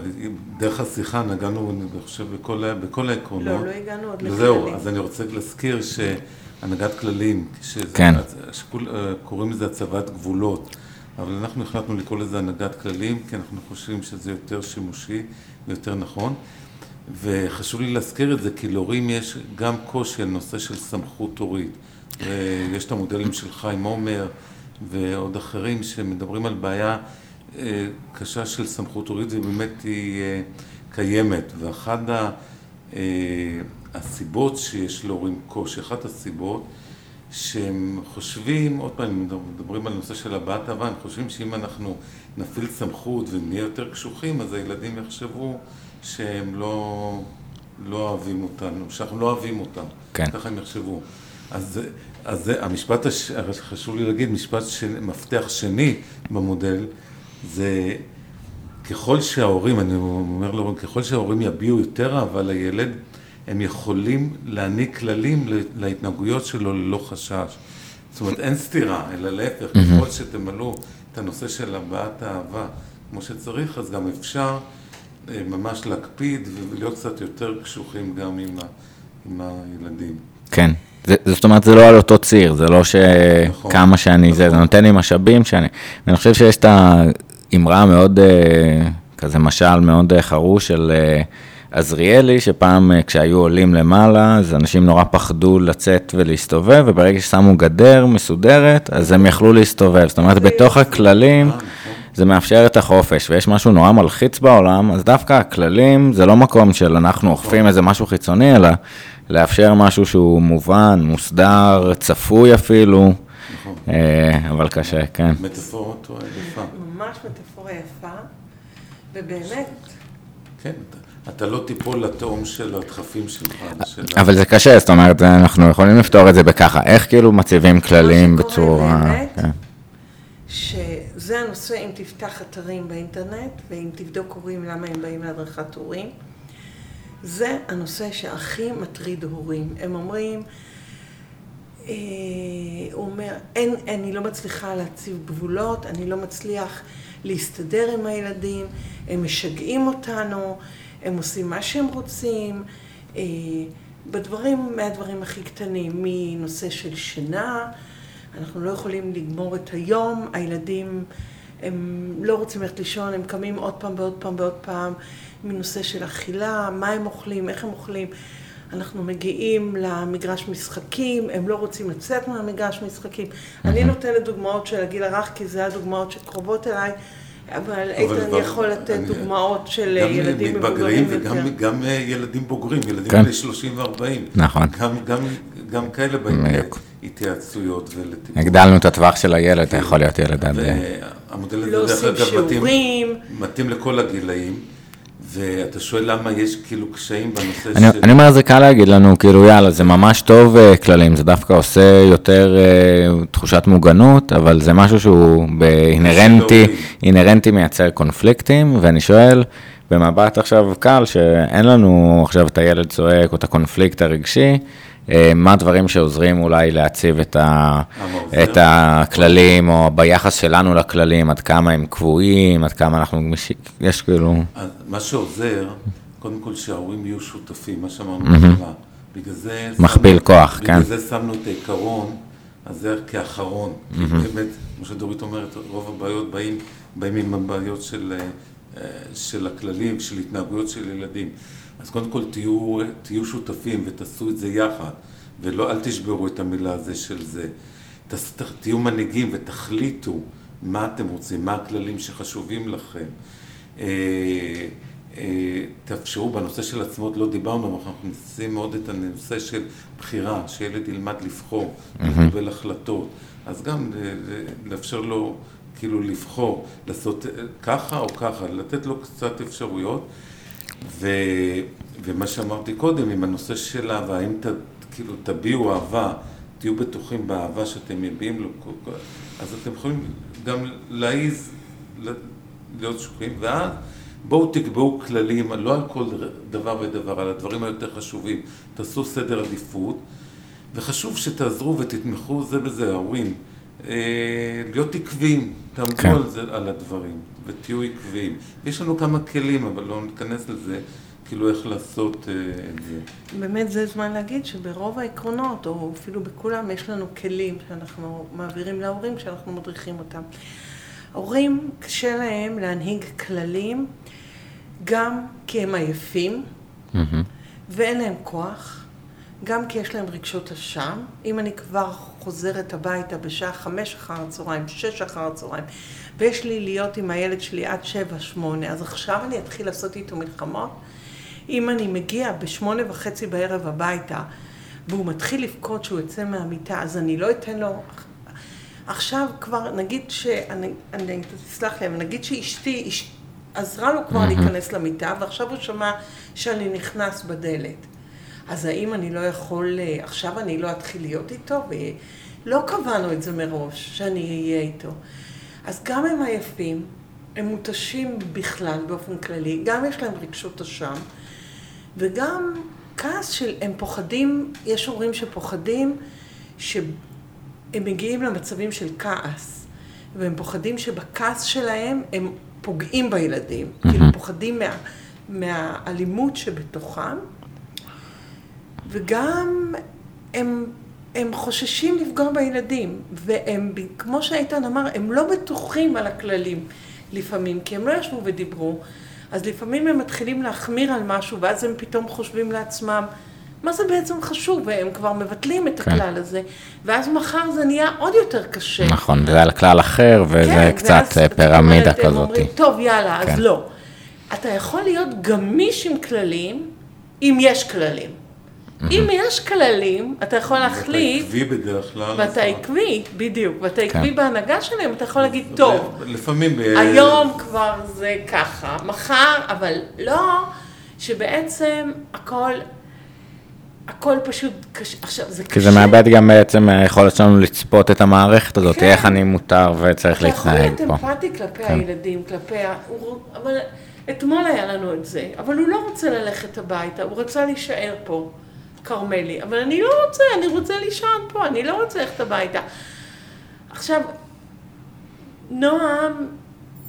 דרך השיחה נגענו, אני חושב, בכל, בכל העקרונות. לא, לא הגענו עוד לכללים. זהו, אז אני רוצה להזכיר שהנהגת כללים, שזה, כן. שקוראים לזה הצבת גבולות, אבל אנחנו החלטנו לקרוא לזה הנהגת כללים, כי אנחנו חושבים שזה יותר שימושי ויותר נכון. וחשוב לי להזכיר את זה, כי להורים יש גם קושי על נושא של סמכות הורית. ויש את המודלים של חיים עומר ועוד אחרים שמדברים על בעיה אה, קשה של סמכות הורית, ובאמת היא אה, קיימת. ואחת אה, הסיבות שיש להורים קושי, אחת הסיבות שהם חושבים, עוד פעם, מדברים על נושא של הבעת אהבה, הם חושבים שאם אנחנו נפעיל סמכות ונהיה יותר קשוחים, אז הילדים יחשבו שהם לא, לא אוהבים אותנו, שאנחנו לא אוהבים אותם. כן. ככה הם יחשבו. אז, אז זה, המשפט, הש... חשוב לי להגיד, משפט ש... מפתח שני במודל, זה ככל שההורים, אני אומר להורים, ככל שההורים יביעו יותר אהבה לילד, הם יכולים להעניק כללים להתנהגויות שלו ללא חשש. זאת אומרת, אין סתירה, אלא להפך, ככל שתמלאו את הנושא של הבעת האהבה כמו שצריך, אז גם אפשר אה, ממש להקפיד ולהיות קצת יותר קשוחים גם עם, ה, עם הילדים. כן. זה, זאת אומרת, זה לא על אותו ציר, זה לא שכמה נכון, שאני נכון. זה, זה נותן לי משאבים שאני... ואני חושב שיש את האמרה המאוד, אה, כזה משל מאוד אה, חרוש של עזריאלי, שפעם כשהיו עולים למעלה, אז אנשים נורא פחדו לצאת ולהסתובב, וברגע ששמו גדר מסודרת, אז הם יכלו להסתובב. זאת אומרת, בתוך הכללים... זה מאפשר את החופש, ויש משהו נורא מלחיץ בעולם, אז דווקא הכללים זה לא מקום של אנחנו אוכפים איזה משהו חיצוני, אלא לאפשר משהו שהוא מובן, מוסדר, צפוי אפילו. אה, אבל קשה, כן. מטאפורה יפה. ממש מטאפורה יפה, ובאמת... כן, אתה לא תיפול לתהום של הדחפים שלך. אבל זה קשה, זאת אומרת, אנחנו יכולים לפתור את זה בככה, איך כאילו מציבים כללים בצורה... כן. שזה הנושא, אם תפתח אתרים באינטרנט, ואם תבדוק הורים למה הם באים להדרכת הורים, זה הנושא שהכי מטריד הורים. הם אומרים, אה, הוא אומר, אין, אני לא מצליחה להציב גבולות, אני לא מצליח להסתדר עם הילדים, הם משגעים אותנו, הם עושים מה שהם רוצים, אה, בדברים, מהדברים הכי קטנים, מנושא של שינה, אנחנו לא יכולים לגמור את היום, הילדים הם לא רוצים ללכת לישון, הם קמים עוד פעם ועוד פעם ועוד פעם מנושא של אכילה, מה הם אוכלים, איך הם אוכלים. אנחנו מגיעים למגרש משחקים, הם לא רוצים לצאת מהמגרש משחקים. אני נותנת דוגמאות של הגיל הרך, כי זה הדוגמאות שקרובות אליי, אבל איתן יכול לתת אני, דוגמאות של ילדים מבוגרים יותר. גם מתבגרים וגם ילדים בוגרים, ילדים כן. בני 30 ו-40. נכון. גם, גם, גם כאלה באים להתייעצויות ולטיפול. הגדלנו את הטווח של הילד, אתה יכול להיות ילד עד... והמודל הזה, דרך אגב, מתאים לכל הגילאים. ואתה שואל למה יש כאילו קשיים בנושא אני, של... אני אומר, זה קל להגיד לנו, כאילו, יאללה, זה ממש טוב uh, כללים, זה דווקא עושה יותר uh, תחושת מוגנות, אבל זה משהו שהוא באינהרנטי, אינהרנטי מייצר קונפליקטים, ואני שואל, במבט עכשיו קל, שאין לנו עכשיו את הילד צועק או את הקונפליקט הרגשי, אה, מה הדברים שעוזרים אולי להציב את, ה, את הכללים, או ביחס שלנו לכללים, עד כמה הם קבועים, עד כמה אנחנו גמישים, יש כאילו... מה שעוזר, קודם כל שההורים יהיו שותפים, מה שאמרנו בהתחלה. בגלל זה... מכפיל כוח, בגלל כן. בגלל זה שמנו את העיקרון הזה כאחרון. באמת, כמו שדורית אומרת, רוב הבעיות באים, באים עם הבעיות של, אה, של הכללים, של התנהגויות של ילדים. אז קודם כל תהיו, תהיו שותפים ותעשו את זה יחד, ולא, אל תשברו את המילה הזה של זה. ת, תהיו מנהיגים ותחליטו מה אתם רוצים, מה הכללים שחשובים לכם. אה, אה, תאפשרו, בנושא של עצמאות לא דיברנו, אבל אנחנו נשים מאוד את הנושא של בחירה, שילד ילמד לבחור, לקבל החלטות. אז גם לאפשר לו כאילו לבחור, לעשות ככה או ככה, לתת לו קצת אפשרויות. ו, ומה שאמרתי קודם, עם הנושא של אהבה, האם ת, כאילו תביעו אהבה תהיו בטוחים באהבה שאתם מביעים לו, אז אתם יכולים גם להעיז להיות שקועים, ואז בואו תקבעו כללים, לא על כל דבר ודבר, על הדברים היותר חשובים, תעשו סדר עדיפות, וחשוב שתעזרו ותתמכו זה בזה, ההורים. אה, להיות עקביים, תעמדו כן. על, זה, על הדברים ותהיו עקביים. יש לנו כמה כלים, אבל לא ניכנס לזה, כאילו איך לעשות אה, את זה. באמת זה זמן להגיד שברוב העקרונות, או אפילו בכולם, יש לנו כלים שאנחנו מעבירים להורים כשאנחנו מדריכים אותם. הורים, קשה להם להנהיג כללים, גם כי הם עייפים, mm-hmm. ואין להם כוח. גם כי יש להם רגשות אשם. אם אני כבר חוזרת הביתה בשעה חמש אחר הצהריים, שש אחר הצהריים, ויש לי להיות עם הילד שלי עד שבע, שמונה, אז עכשיו אני אתחיל לעשות איתו מלחמות? אם אני מגיע בשמונה וחצי בערב הביתה, והוא מתחיל לבכות שהוא יוצא מהמיטה, אז אני לא אתן לו... עכשיו כבר, נגיד ש... אני, אני, תסלח לי, אבל נגיד שאשתי עזרה לו כבר להיכנס למיטה, ועכשיו הוא שמע שאני נכנס בדלת. אז האם אני לא יכול, אה, עכשיו אני לא אתחיל להיות איתו? ולא קבענו את זה מראש, שאני אהיה איתו. אז גם הם עייפים, הם מותשים בכלל, באופן כללי, גם יש להם רגשות אשם, וגם כעס של, הם פוחדים, יש הורים שפוחדים שהם מגיעים למצבים של כעס, והם פוחדים שבכעס שלהם הם פוגעים בילדים, mm-hmm. כאילו פוחדים מה, מהאלימות שבתוכם. וגם הם, הם חוששים לפגוע בילדים, והם, כמו שאיתן אמר, הם לא בטוחים על הכללים לפעמים, כי הם לא ישבו ודיברו, אז לפעמים הם מתחילים להחמיר על משהו, ואז הם פתאום חושבים לעצמם, מה זה בעצם חשוב, והם כבר מבטלים את כן. הכלל הזה, ואז מחר זה נהיה עוד יותר קשה. נכון, זה על כלל אחר, וזה כן, קצת אה, פירמידה כזאת. הם אומרים, טוב, יאללה, כן. אז לא. אתה יכול להיות גמיש עם כללים, אם יש כללים. אם יש כללים, אתה יכול להחליט... ואתה עקבי בדרך כלל. ואתה עקבי, בדיוק. ואתה עקבי כן. בהנהגה שלהם, אתה יכול להגיד, טוב, לפעמים... היום כבר זה ככה, מחר, אבל לא, שבעצם הכל... הכל פשוט קשה, עכשיו זה קשה. כי זה מאבד גם בעצם היכולת שלנו לצפות את המערכת הזאת, כן. איך אני מותר וצריך להתנהג פה. אתה יכול להיות אמפתי כלפי כן. הילדים, כלפי ה... אבל אתמול היה לנו את זה, אבל הוא לא רוצה ללכת הביתה, הוא רצה להישאר פה. כרמלי, אבל אני לא רוצה, אני רוצה לישון פה, אני לא רוצה ללכת הביתה. עכשיו, נועם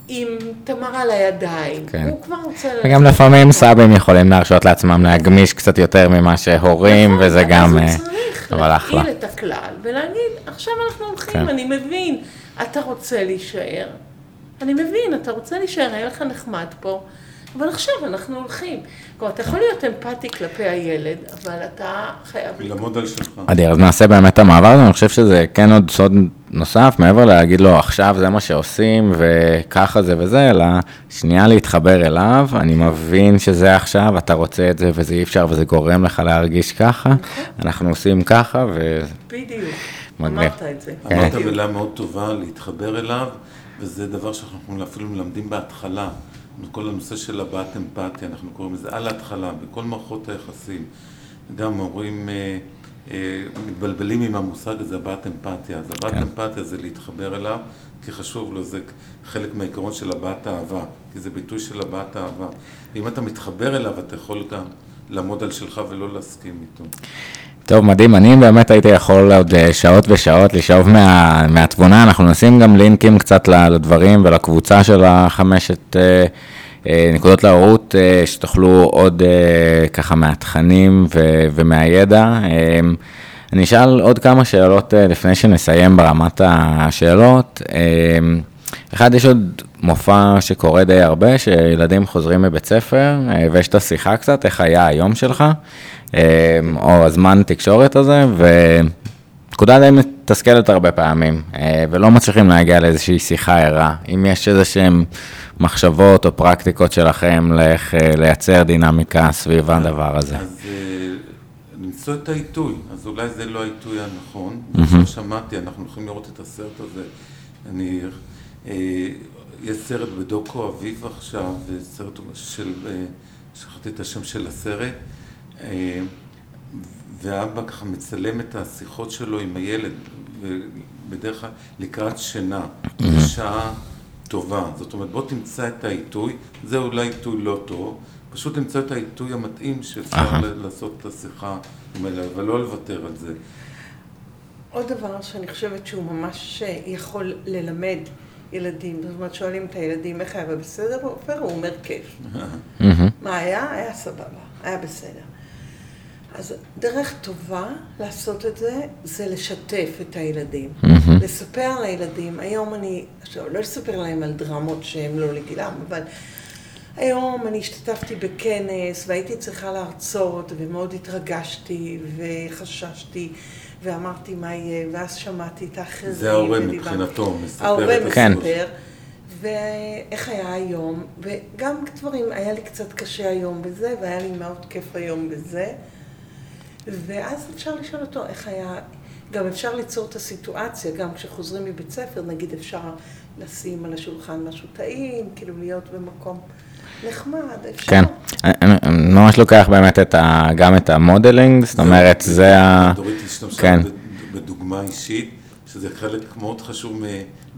עם תמר על הידיים, כן. הוא כבר רוצה... ללכת. וגם לפעמים סבים יכולים להרשות לעצמם להגמיש קצת יותר ממה שהורים, נכון, וזה גם... אז הוא צריך להפעיל את הכלל ולהגיד, עכשיו אנחנו הולכים, כן. אני מבין, אתה רוצה להישאר. אני מבין, אתה רוצה להישאר, היה לך נחמד פה. אבל עכשיו אנחנו הולכים. כלומר, אתה יכול להיות אמפתי כלפי הילד, אבל אתה חייב... ללמוד על שלך. אדיר, אז נעשה באמת את המעבר הזה, אני חושב שזה כן עוד סוד נוסף, מעבר להגיד לו, עכשיו זה מה שעושים, וככה זה וזה, אלא שנייה להתחבר אליו, אני מבין שזה עכשיו, אתה רוצה את זה וזה אי אפשר, וזה גורם לך להרגיש ככה, נכון. אנחנו עושים ככה, ו... בדיוק, אמרת את זה. אמרת מילה מאוד טובה, להתחבר אליו, וזה דבר שאנחנו אפילו מלמדים בהתחלה. כל הנושא של הבעת אמפתיה, אנחנו קוראים לזה על ההתחלה, בכל מערכות היחסים. גם הורים אה, אה, מתבלבלים עם המושג הזה, הבעת אמפתיה. אז הבעת כן. אמפתיה זה להתחבר אליו, כי חשוב לו, זה חלק מהעיקרון של הבעת אהבה, כי זה ביטוי של הבעת אהבה. ואם אתה מתחבר אליו, אתה יכול גם לעמוד על שלך ולא להסכים איתו. טוב, מדהים. אני באמת הייתי יכול עוד אה, שעות ושעות לשאוב מה, מהתבונה. אנחנו נשים גם לינקים קצת לדברים ולקבוצה של החמשת אה, אה, נקודות להורות, שתוכלו עוד ככה מהתכנים ו, ומהידע. אני אשאל עוד כמה שאלות לפני שנסיים ברמת השאלות. אחד, יש עוד מופע שקורה די הרבה, שילדים חוזרים מבית ספר, אה, ויש את השיחה קצת, איך היה היום שלך. אמ, או הזמן תקשורת הזה, ונקודה די מתסכלת הרבה פעמים, אה, ולא מצליחים להגיע לאיזושהי שיחה ערה. אם יש איזה שהן מחשבות או פרקטיקות שלכם לאיך אה, לייצר דינמיקה סביב הדבר הזה. אז אה, למצוא את העיתוי, אז אולי זה לא העיתוי הנכון. כמו שמעתי, אנחנו יכולים לראות את הסרט הזה. אני... יש סרט בדוקו אביב עכשיו, סרט של, שכחתי את השם של הסרט, והאבא ככה מצלם את השיחות שלו עם הילד, ובדרך כלל לקראת שינה, בשעה טובה. זאת אומרת, בוא תמצא את העיתוי, זה אולי עיתוי לא טוב, פשוט למצוא את העיתוי המתאים שאפשר לעשות את השיחה עם הילד, אבל לא לוותר על זה. עוד דבר שאני חושבת שהוא ממש יכול ללמד ילדים, זאת אומרת, שואלים את הילדים איך היה בסדר, עופר, הוא אומר כיף. מה היה? היה סבבה, היה בסדר. אז דרך טובה לעשות את זה, זה לשתף את הילדים. לספר לילדים, היום אני, עכשיו, לא לספר להם על דרמות שהם לא לגילם, אבל היום אני השתתפתי בכנס והייתי צריכה להרצות ומאוד התרגשתי וחששתי ואמרתי מה יהיה, ואז שמעתי את האחרים. זה ההורה מבחינתו, מספר ההורה את מספר, כן. ואיך היה היום, וגם דברים, היה לי קצת קשה היום בזה, והיה לי מאוד כיף היום בזה, ואז אפשר לשאול אותו איך היה, גם אפשר ליצור את הסיטואציה, גם כשחוזרים מבית ספר, נגיד אפשר לשים על השולחן משהו טעים, כאילו להיות במקום נחמד, אפשר. כן, אני ממש לוקח באמת את ה, גם את המודלינג, זאת אומרת, זה ה... דורית השתמשה כן. בדוגמה אישית, שזה חלק מאוד חשוב מ...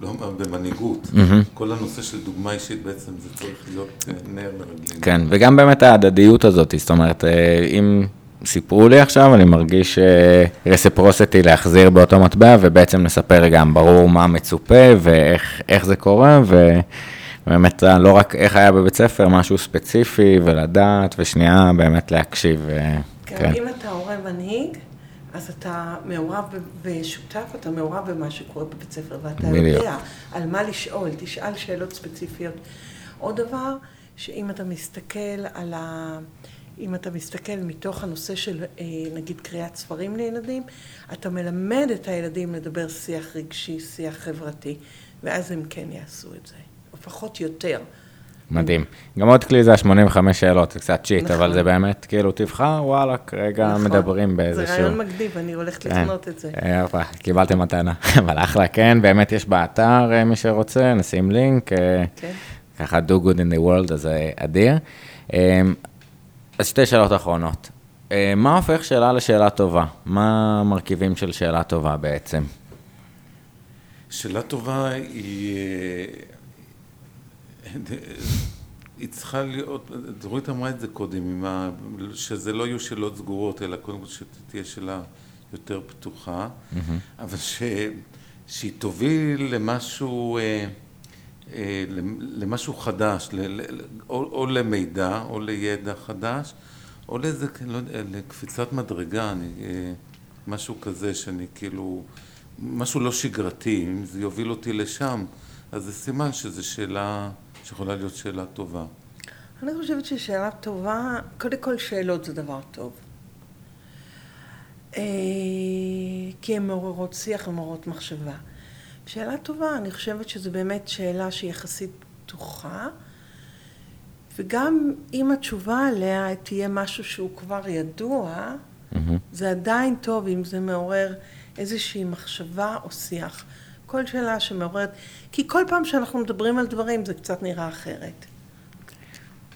לא במנהיגות. כל הנושא של דוגמה אישית בעצם זה צריך להיות אה, נר לרגלינו. כן, וגם באמת ההדדיות הזאת, זאת אומרת, אה, אם סיפרו לי עכשיו, אני מרגיש רסיפרוסטי להחזיר באותו מטבע, ובעצם לספר גם ברור מה מצופה ואיך איך זה קורה, ובאמת לא רק איך היה בבית ספר, משהו ספציפי, ולדעת, ושנייה באמת להקשיב. אה, כן, כן. אם אתה הורה מנהיג, אז אתה מעורב ושותף, אתה מעורב במה שקורה בבית ספר, ואתה בדיוק. יודע על מה לשאול, תשאל שאלות ספציפיות. עוד דבר, שאם אתה מסתכל על ה... אם אתה מסתכל מתוך הנושא של אה, נגיד קריאת ספרים לילדים, אתה מלמד את הילדים לדבר שיח רגשי, שיח חברתי, ואז הם כן יעשו את זה, או לפחות יותר. מדהים. גם עוד כלי זה ה-85 שאלות, זה קצת צ'יט, נכון. אבל זה באמת, כאילו, תבחר, וואלה, כרגע נכון. מדברים באיזשהו... זה רעיון מגניב, אני הולכת כן. לקנות את זה. אה, יפה, קיבלתם מתנה, אבל אחלה, כן, באמת יש באתר, אה, מי שרוצה, נשים לינק, אה, כן. ככה do good in the world, אז זה אדיר. אז שתי שאלות אחרונות. מה הופך שאלה לשאלה טובה? מה המרכיבים של שאלה טובה בעצם? שאלה טובה היא... היא צריכה להיות, דורית אמרה את זה קודם, ה, שזה לא יהיו שאלות סגורות, אלא קודם כל שתהיה שאלה יותר פתוחה, אבל ש, שהיא תוביל למשהו, אה, אה, למשהו חדש, ל, ל, או, או למידע, או לידע חדש, או לאיזה, לא יודע, לקפיצת מדרגה, אני, אה, משהו כזה שאני כאילו, משהו לא שגרתי, אם זה יוביל אותי לשם, אז זה סימן שזו שאלה שיכולה להיות שאלה טובה. אני חושבת ששאלה טובה, קודם כל שאלות זה דבר טוב. אה, כי הן מעוררות שיח ומעוררות מחשבה. שאלה טובה, אני חושבת שזו באמת שאלה שהיא יחסית פתוחה, וגם אם התשובה עליה תהיה משהו שהוא כבר ידוע, זה עדיין טוב אם זה מעורר איזושהי מחשבה או שיח. כל שאלה שמעוררת, כי כל פעם שאנחנו מדברים על דברים זה קצת נראה אחרת.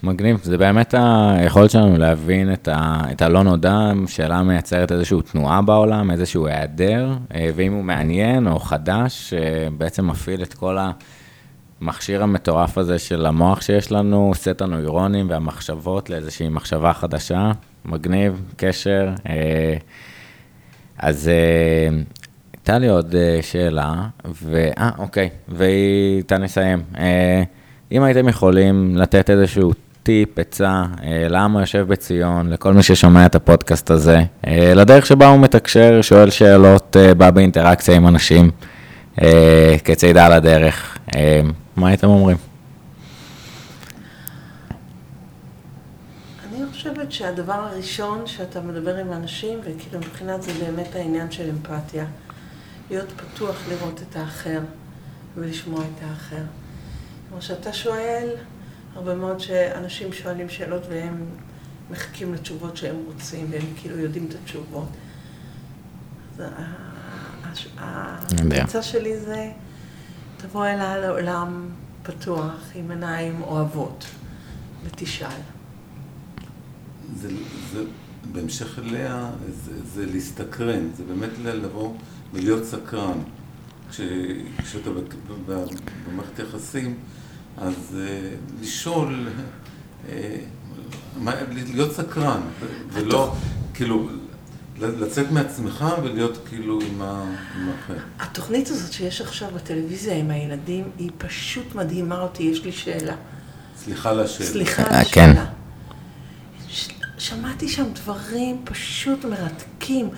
מגניב, זה באמת היכולת שלנו להבין את, ה, את הלא נודע, שאלה מייצרת איזושהי תנועה בעולם, איזשהו היעדר, אה, ואם הוא מעניין או חדש, אה, בעצם מפעיל את כל המכשיר המטורף הזה של המוח שיש לנו, סט הנוירונים והמחשבות לאיזושהי מחשבה חדשה, מגניב, קשר. אה, אז הייתה לי עוד שאלה, ו... אה, אוקיי, ואיתה נסיים. אם הייתם יכולים לתת איזשהו טיפ, עצה, אה, למה יושב בציון, לכל מי ששומע את הפודקאסט הזה, אה, לדרך שבה הוא מתקשר, שואל שאלות, אה, בא באינטראקציה עם אנשים, כצידה לדרך, מה הייתם אומרים? אני חושבת שהדבר הראשון שאתה מדבר עם אנשים, וכאילו מבחינת זה באמת העניין של אמפתיה. להיות פתוח לראות את האחר ולשמוע את האחר. כמו שאתה שואל, הרבה מאוד שאנשים שואלים שאלות והם מחכים לתשובות שהם רוצים, והם כאילו יודעים את התשובות. אז ההמלצה שלי זה, תבוא אליי לעולם פתוח, עם עיניים אוהבות, ותשאל. זה, זה, בהמשך אליה, זה, זה להסתקרן, זה באמת לבוא ולהיות סקרן. כש, כשאתה במערכת יחסים, אז uh, לשאול, uh, מה, להיות סקרן, ולא, כאילו, לצאת מעצמך ולהיות כאילו עם האחר. התוכנית הזאת שיש עכשיו בטלוויזיה עם הילדים, היא פשוט מדהימה אותי, יש לי שאלה. סליחה על השאלה. סליחה על אה, השאלה. כן. ש- שמעתי שם דברים פשוט מרתקים.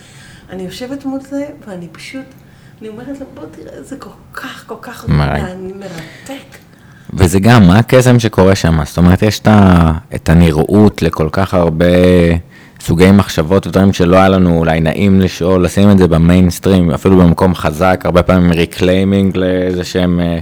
אני יושבת מול זה, ואני פשוט, אני אומרת לו, בוא תראה, זה כל כך, כל כך מרתק. מעניין, מרתק. וזה גם, מה הקסם שקורה שם? זאת אומרת, יש את הנראות לכל כך הרבה סוגי מחשבות ודברים שלא היה לנו אולי נעים לשאול, לשים את זה במיינסטרים, אפילו במקום חזק, הרבה פעמים reclaiming לאיזה שהם אה,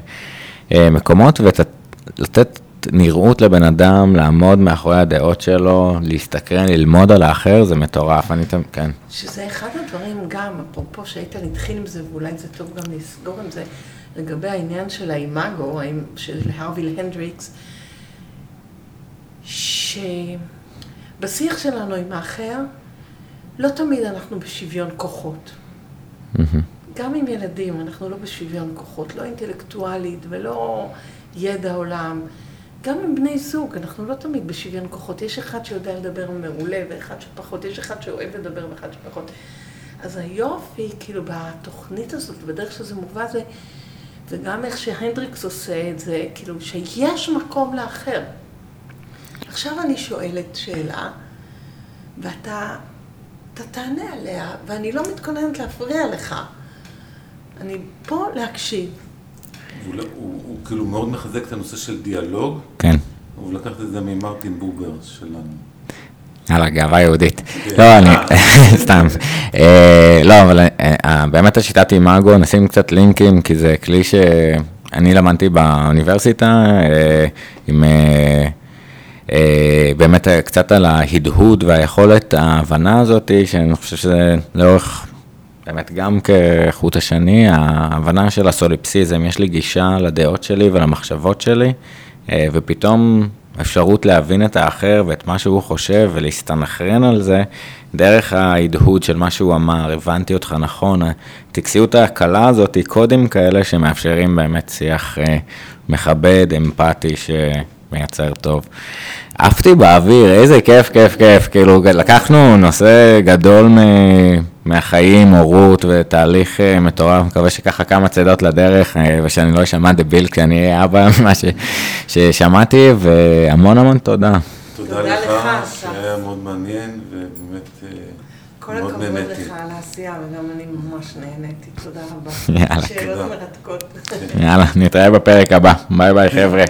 אה, מקומות, ולתת נראות לבן אדם, לעמוד מאחורי הדעות שלו, להסתקרן, ללמוד על האחר, זה מטורף, אני אתם, כן. שזה אחד הדברים גם, אפרופו שאיתן התחיל עם זה, ואולי זה טוב גם לסגור עם זה, לגבי העניין של האימאגו, של הרווי הנדריקס, שבשיח שלנו עם האחר, לא תמיד אנחנו בשוויון כוחות. גם עם ילדים, אנחנו לא בשוויון כוחות, לא אינטלקטואלית ולא ידע עולם. גם עם בני זוג, אנחנו לא תמיד בשוויון כוחות. יש אחד שיודע לדבר מעולה ואחד שפחות, יש אחד שאוהב לדבר ואחד שפחות. אז היופי, כאילו, בתוכנית הזאת, בדרך שזה מובא זה, וגם איך שהנדריקס עושה את זה, כאילו, שיש מקום לאחר. עכשיו אני שואלת שאלה, ואתה אתה תענה עליה, ואני לא מתכוננת להפריע לך. אני פה להקשיב. הוא, לא- הוא, הוא כאילו מאוד מחזק את הנושא של דיאלוג, כן. הוא לקח את זה ממרטין בובר שלנו. יאללה, גאווה יהודית. כן. לא, אני, סתם. אה, לא, אבל אה, באמת השיטת אימאגו, נשים קצת לינקים, כי זה כלי שאני למדתי באוניברסיטה, אה, עם אה, אה, באמת אה, קצת על ההדהוד והיכולת, ההבנה הזאת, שאני חושב שזה לאורך, באמת גם כחוט השני, ההבנה של הסוליפסיזם, יש לי גישה לדעות שלי ולמחשבות שלי, אה, ופתאום אפשרות להבין את האחר ואת מה שהוא חושב ולהסתנכרן על זה דרך ההדהוד של מה שהוא אמר, הבנתי אותך נכון, הטקסיות הקלה הזאת היא קודים כאלה שמאפשרים באמת שיח אה, מכבד, אמפתי, שמייצר טוב. עפתי באוויר, איזה כיף, כיף, כיף, כאילו לקחנו נושא גדול מ... מהחיים, הורות ותהליך אה, מטורף, מקווה שככה כמה צידות לדרך אה, ושאני לא אשמע דביל כשאני אהיה אבא ממה ש... ששמעתי והמון המון תודה. תודה תודה לך. שהיה מאוד מעניין ובאמת אה, כל מאוד הכבוד נהניתי. לך על העשייה, וגם אני ממש נהניתי. תודה רבה. יאללה. שאלות. מרתקות. יאללה, נתראה בפרק הבא. ביי ביי חבר'ה.